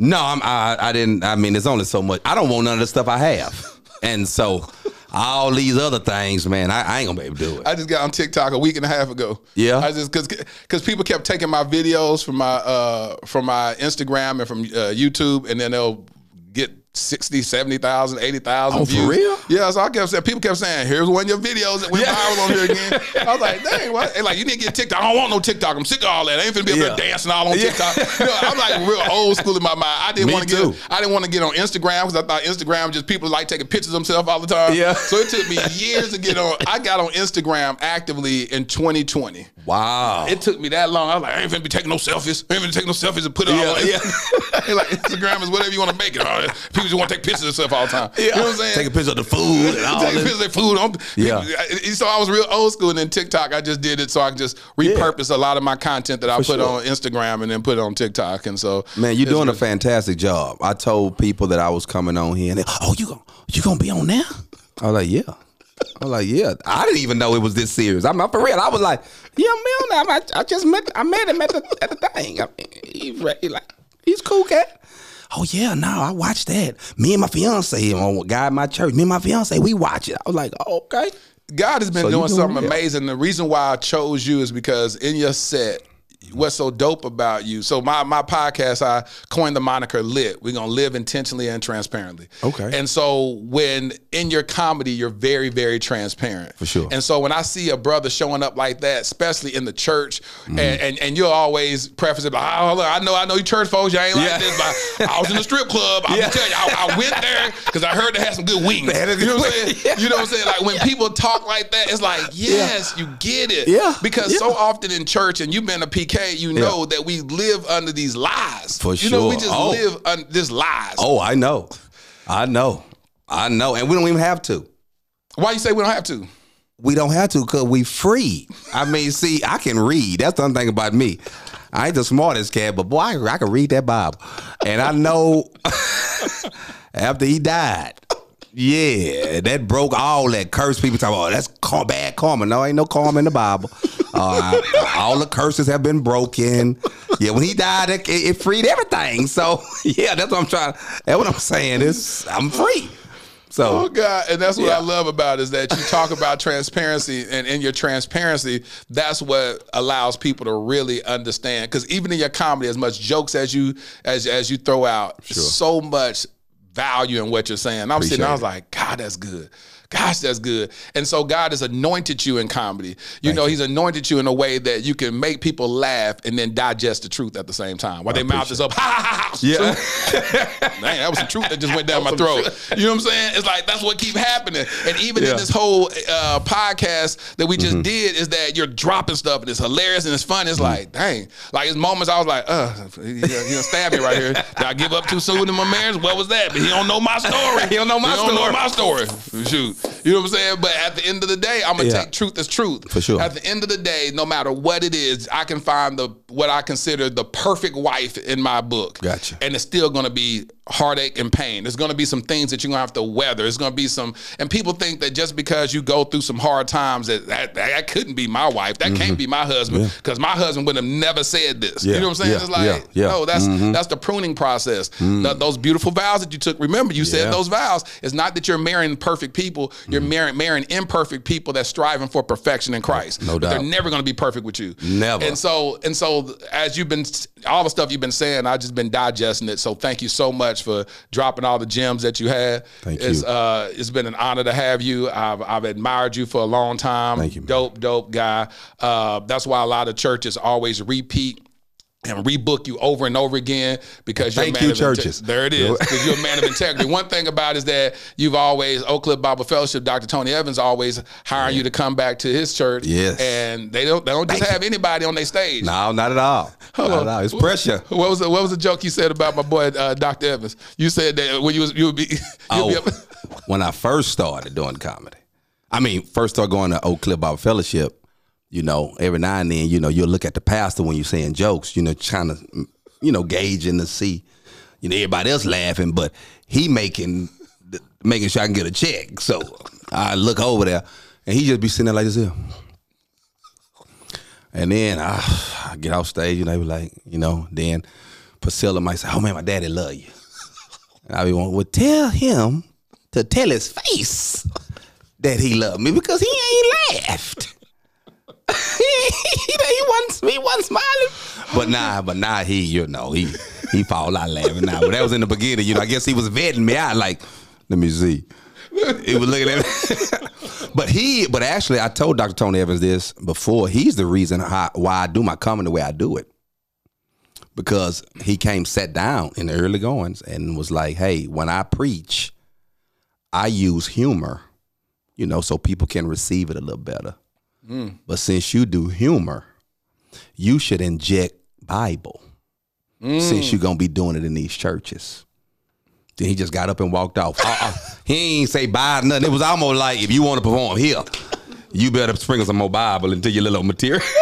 No, I'm, I, I didn't. I mean, there's only so much. I don't want none of the stuff I have. and so all these other things, man, I, I ain't to be able to do it. I just got on TikTok a week and a half ago. Yeah? I just because because people kept taking my videos from my uh from my Instagram and from uh, YouTube, and then they'll get 60, 70,000, 80,000 Oh, for views. real? Yeah, so I kept saying, people kept saying, here's one of your videos that went viral on here again. I was like, dang, what? And like, you didn't get TikTok. I don't want no TikTok. I'm sick of all that. I ain't finna be up Yeah. there dancing all on Yeah. TikTok. You know, I'm like real old school in my mind. I didn't want to get I didn't want to get on Instagram because I thought Instagram just people like taking pictures of themselves all the time. Yeah. So it took me years to get on. I got on Instagram actively in 2020. Wow. It took me that long. I was like, I ain't finna be taking no selfies. I ain't finna take no selfies and put it all Yeah, on. yeah. Like Instagram is whatever you want to make it. All right. People just want to take pictures of stuff all the time. You know what I'm saying? Take a picture of the food and all Taking this. pictures of food. I'm, Yeah. people- So I was real old school, and then TikTok, I just did it so I could just repurpose a lot of my content that I For put sure. on Instagram and then put it on TikTok. And so, Man, you're doing a fantastic job. I told people that I was coming on here, and they, oh, you gonna you gonna be on there? I was like, yeah. I was like, yeah. I didn't even know it was this serious. I'm not for real. I was like, yeah, man. I, I just met I met him at the at the thing. I mean, he, he like he's cool cat. Oh yeah, no, I watched that. Me and my fiance, on guy at my church. Me and my fiance, we watch it. I was like, oh, okay. God has been So doing doing something it. amazing. The reason why I chose you is because in your set, what's so dope about you. So my my podcast, I coined the moniker "Lit." We're gonna live intentionally and transparently. Okay. And so when in your comedy, you're very very transparent. For sure. And so when I see a brother showing up like that, especially in the church, Mm-hmm. and, and and you'll always preface it, like, oh, look, I know I know you church folks, you ain't Yeah. like this, but I was in the strip club. I'm Yeah. tell you, I, I went there because I heard they had some good wings. You know what I'm saying? wing. You know what I'm saying? Like when people talk like that, it's like, yes, you get it. Yeah. Because so often in church, and you've been a PK, you know that we live under these lies. For You know, we just Oh. live under this lies. Oh, I know, I know, I know, and we don't even have to. Why you say we don't have to? We don't have to because we free. I mean, see, I can read. That's the thing about me. I ain't the smartest cat, but boy, I, I can read that Bible. And I know after he died, yeah, that broke all that curse. People talk, oh, that's bad karma. No, ain't no karma in the Bible. Uh, all the curses have been broken. Yeah, when he died, it, it freed everything. So yeah, that's what I'm trying. That's what I'm saying. Is I'm free. So Oh God, and that's what Yeah. I love about it, is that you talk about transparency, and in your transparency, that's what allows people to really understand. Because even in your comedy, as much jokes as you as as you throw out, so much value in what you're saying. I'm sitting, I was like, God, that's good. Gosh, that's good. And so God has anointed you in comedy. You know, He's anointed you in a way that you can make people laugh and then digest the truth at the same time. While their mouth is up, ha ha ha. ha Yeah. Dang, that was the truth that just went down my throat. You know what I'm saying? It's like that's what keep happening. And even in this whole uh, podcast that we just Mm-hmm. did, is that you're dropping stuff and it's hilarious and it's fun. It's like, dang, like it's moments I was like, uh, he, he done stabbed me right here. Did I give up too soon in my marriage? What was that? But he don't know my story. He don't know my He don't know story. my story. Shoot, you know what I'm saying? But at the end of the day, I'm gonna Yeah. take truth as truth. For sure. At the end of the day, no matter what it is, I can find the what I consider the perfect wife in my book. Gotcha. And it's still gonna be heartache and pain. There's gonna be some things that you're gonna have to weather. It's gonna be some, and people think that just because you go through some hard times, that that, that couldn't be my wife. That can't mm-hmm. be my husband because my husband would have never said this. Yeah, You know what I'm saying? yeah, it's like, yeah, yeah. no, that's mm-hmm. that's the pruning process. Mm. Th- those beautiful vows that you took. Remember, you said those vows. It's not that you're marrying perfect people. You're mm-hmm. marrying, marrying imperfect people that's striving for perfection in Christ. No But They're never going to be perfect with you. Never. And so, and so, as you've been, all the stuff you've been saying, I've just been digesting it. So, thank you so much for dropping all the gems that you had. Thank it's, you. Uh, it's been an honor to have you. I've, I've admired you for a long time. Thank you, man. Dope, dope guy. Uh, that's why a lot of churches always repeat and rebook you over and over again because you're Thank a man you, of inte- churches. there it is. Because you're a man of integrity. One thing about it is that you've always Oak Cliff Bible Fellowship, Dr. Tony Evans always hiring you to come back to his church. Yes. And they don't they don't just Thank have anybody on their stage. No, not at all. Hold not on. at all. It's pressure. What was the, what was the joke you said about my boy uh, Dr. Evans? You said that when you was you would be be Oh, up, when I first started doing comedy, I mean, first started going to Oak Cliff Bible Fellowship. You know, every now and then, you know, you'll look at the pastor when you're saying jokes. You know, trying to, you know, gauge gauging to see, you know, everybody else laughing, but he making making sure I can get a check. So I look over there, and he just be sitting there like this here. And then I, get off stage, and they be like, you know, then Priscilla might say, "Oh man, my daddy love you." And I be going, "Well, tell him to tell his face that he loved me because he ain't laughed." he, he, wasn't he wasn't smiling. But nah, but nah, he you know he he fall out laughing now. But that was in the beginning, you know. I guess he was vetting me out. Like, let me see. He was looking at me. but he, but actually, I told Dr. Tony Evans this before. He's the reason how, why I do my comedy the way I do it. Because he came, sat down in the early goings, and was like, "Hey, when I preach, I use humor, you know, so people can receive it a little better. But since you do humor, you should inject Bible. Since mm. you're gonna be doing it in these churches." Then he just got up and walked off. Uh-uh. he ain't say bye nothing. It was almost like if you want to perform here, you better sprinkle some more Bible into your little material.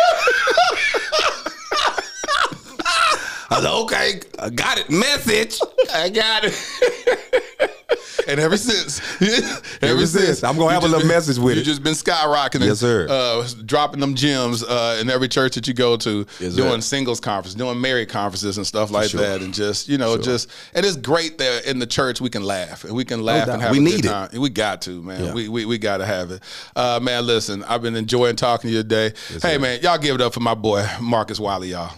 I was like, okay, I got it. Message. I got it. and ever since, Ever since, I'm gonna have a little been- message with you it. just been skyrocketing, Yes, sir. Uh, dropping them gems uh, in every church that you go to, Yes, doing sir. singles conferences, doing married conferences and stuff like sure. that, and just you know, just and it's great that in the church we can laugh and we can laugh doubt. and have We a need good it. time. We got to, man. Yeah. We, we we got to have it, uh, man. Listen, I've been enjoying talking to you today. hey, man, y'all give it up for my boy Marcus Wiley, y'all.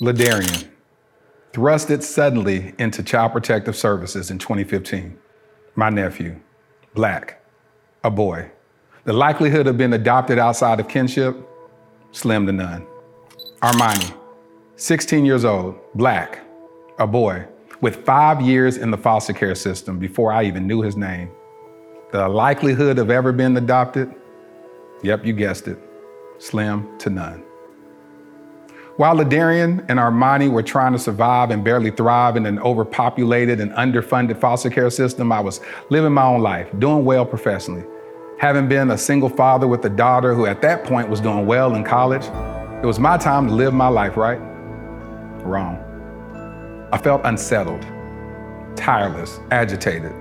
Ladarian, thrusted suddenly into Child Protective Services in 2015. My nephew, black, a boy. The likelihood of being adopted outside of kinship, slim to none. Armani, 16 years old, black, a boy, with five years in the foster care system before I even knew his name. The likelihood of ever being adopted, yep, you guessed it, slim to none. While Ladarian and Armani were trying to survive and barely thrive in an overpopulated and underfunded foster care system, I was living my own life, doing well professionally. Having been a single father with a daughter who at that point was doing well in college, it was my time to live my life, right? Wrong. I felt unsettled, tireless, agitated.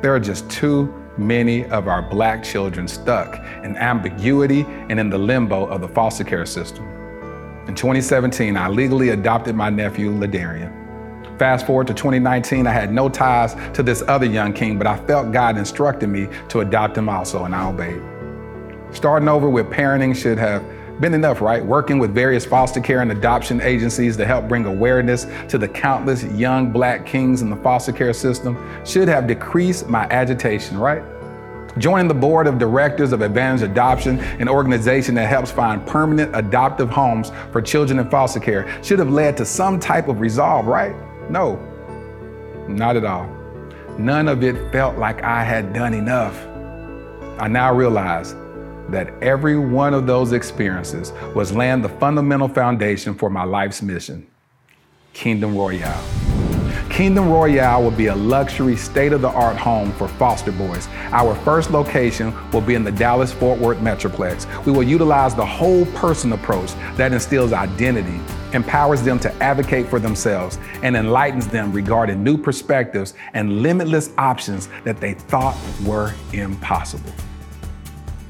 There are just too many of our black children stuck in ambiguity and in the limbo of the foster care system. In 2017, I legally adopted my nephew, Ladarian. Fast forward to 2019, I had no ties to this other young king, but I felt God instructed me to adopt him also, and I obeyed. Starting over with parenting should have been enough, right? Working with various foster care and adoption agencies to help bring awareness to the countless young black kings in the foster care system should have decreased my agitation, right? Joining the board of directors of Advantage Adoption, an organization that helps find permanent adoptive homes for children in foster care, should have led to some type of resolve, right? No, not at all. None of it felt like I had done enough. I now realize that every one of those experiences was laying the fundamental foundation for my life's mission Kingdom Royale. Kingdom Royale will be a luxury, state of the art home for foster boys. Our first location will be in the Dallas Fort Worth Metroplex. We will utilize the whole person approach that instills identity, empowers them to advocate for themselves, and enlightens them regarding new perspectives and limitless options that they thought were impossible.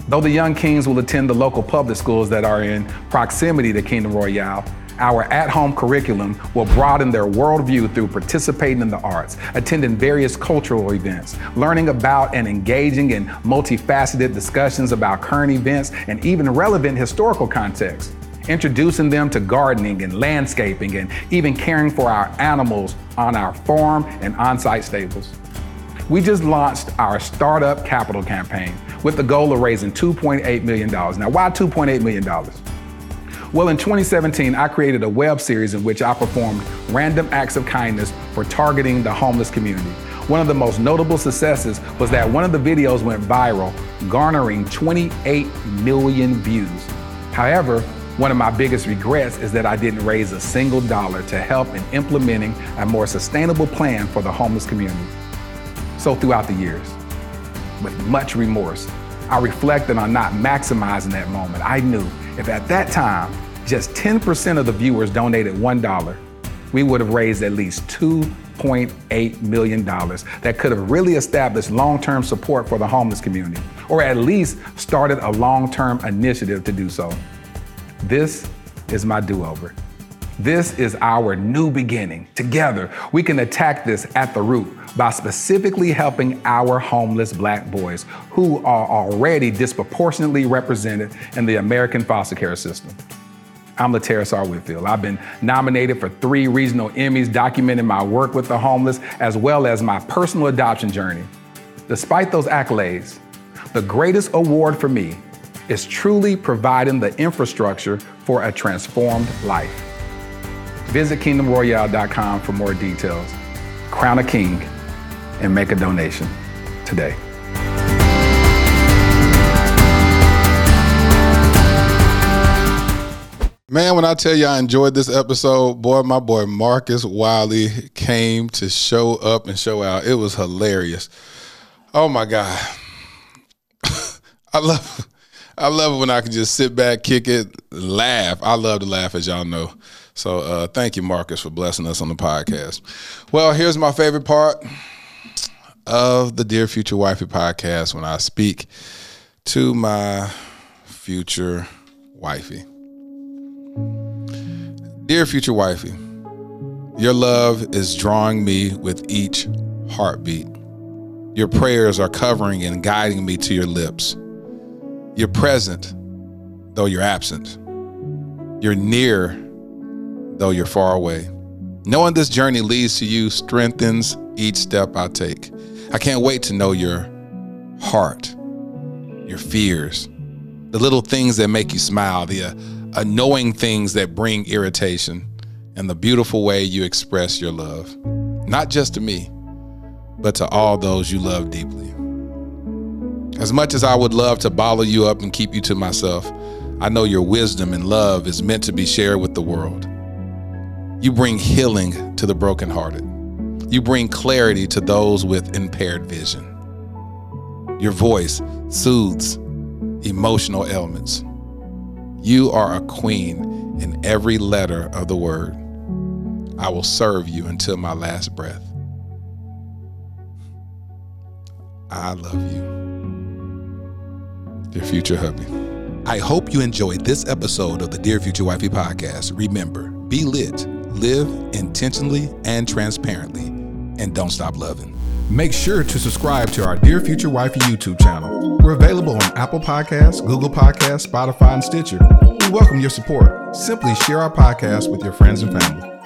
Though the young kings will attend the local public schools that are in proximity to Kingdom Royale, our at home curriculum will broaden their worldview through participating in the arts, attending various cultural events, learning about and engaging in multifaceted discussions about current events and even relevant historical contexts introducing them to gardening and landscaping and even caring for our animals on our farm and on site stables. We just launched our startup capital campaign with the goal of raising $2.8 million. Now, why $2.8 million? Well, in 2017, I created a web series in which I performed random acts of kindness for targeting the homeless community. One of the most notable successes was that one of the videos went viral, garnering 28 million views. However, one of my biggest regrets is that I didn't raise a single dollar to help in implementing a more sustainable plan for the homeless community. So, throughout the years, with much remorse, I reflected on not maximizing that moment. I knew if at that time just 10% of the viewers donated $1, we would have raised at least $2.8 million that could have really established long term support for the homeless community, or at least started a long term initiative to do so. This is my do over. This is our new beginning. Together, we can attack this at the root by specifically helping our homeless black boys who are already disproportionately represented in the American foster care system. I'm Laterras R. Whitfield. I've been nominated for three regional Emmys documenting my work with the homeless as well as my personal adoption journey. Despite those accolades, the greatest award for me is truly providing the infrastructure for a transformed life. Visit kingdomroyale.com for more details. Crown a king and make a donation today. Man, when I tell you I enjoyed this episode, boy, my boy Marcus Wiley came to show up and show out. It was hilarious. Oh my God. I love I love it when I can just sit back, kick it, laugh. I love to laugh, as y'all know. So uh, thank you, Marcus, for blessing us on the podcast. Well, here's my favorite part of the Dear Future Wifey podcast when I speak to my future wifey. Dear future wifey, your love is drawing me with each heartbeat. Your prayers are covering and guiding me to your lips. You're present, though you're absent. You're near, though you're far away. Knowing this journey leads to you strengthens each step I take. I can't wait to know your heart, your fears, the little things that make you smile, the uh, annoying things that bring irritation, and the beautiful way you express your love, not just to me, but to all those you love deeply. As much as I would love to bottle you up and keep you to myself, I know your wisdom and love is meant to be shared with the world. You bring healing to the brokenhearted. You bring clarity to those with impaired vision. Your voice soothes emotional ailments. You are a queen in every letter of the word. I will serve you until my last breath. I love you. Dear future hubby. I hope you enjoyed this episode of the Dear Future Wifey podcast. Remember, be lit, live intentionally and transparently, and don't stop loving. Make sure to subscribe to our Dear Future Wifey YouTube channel. We're available on Apple Podcasts, Google Podcasts, Spotify, and Stitcher. We welcome your support. Simply share our podcast with your friends and family.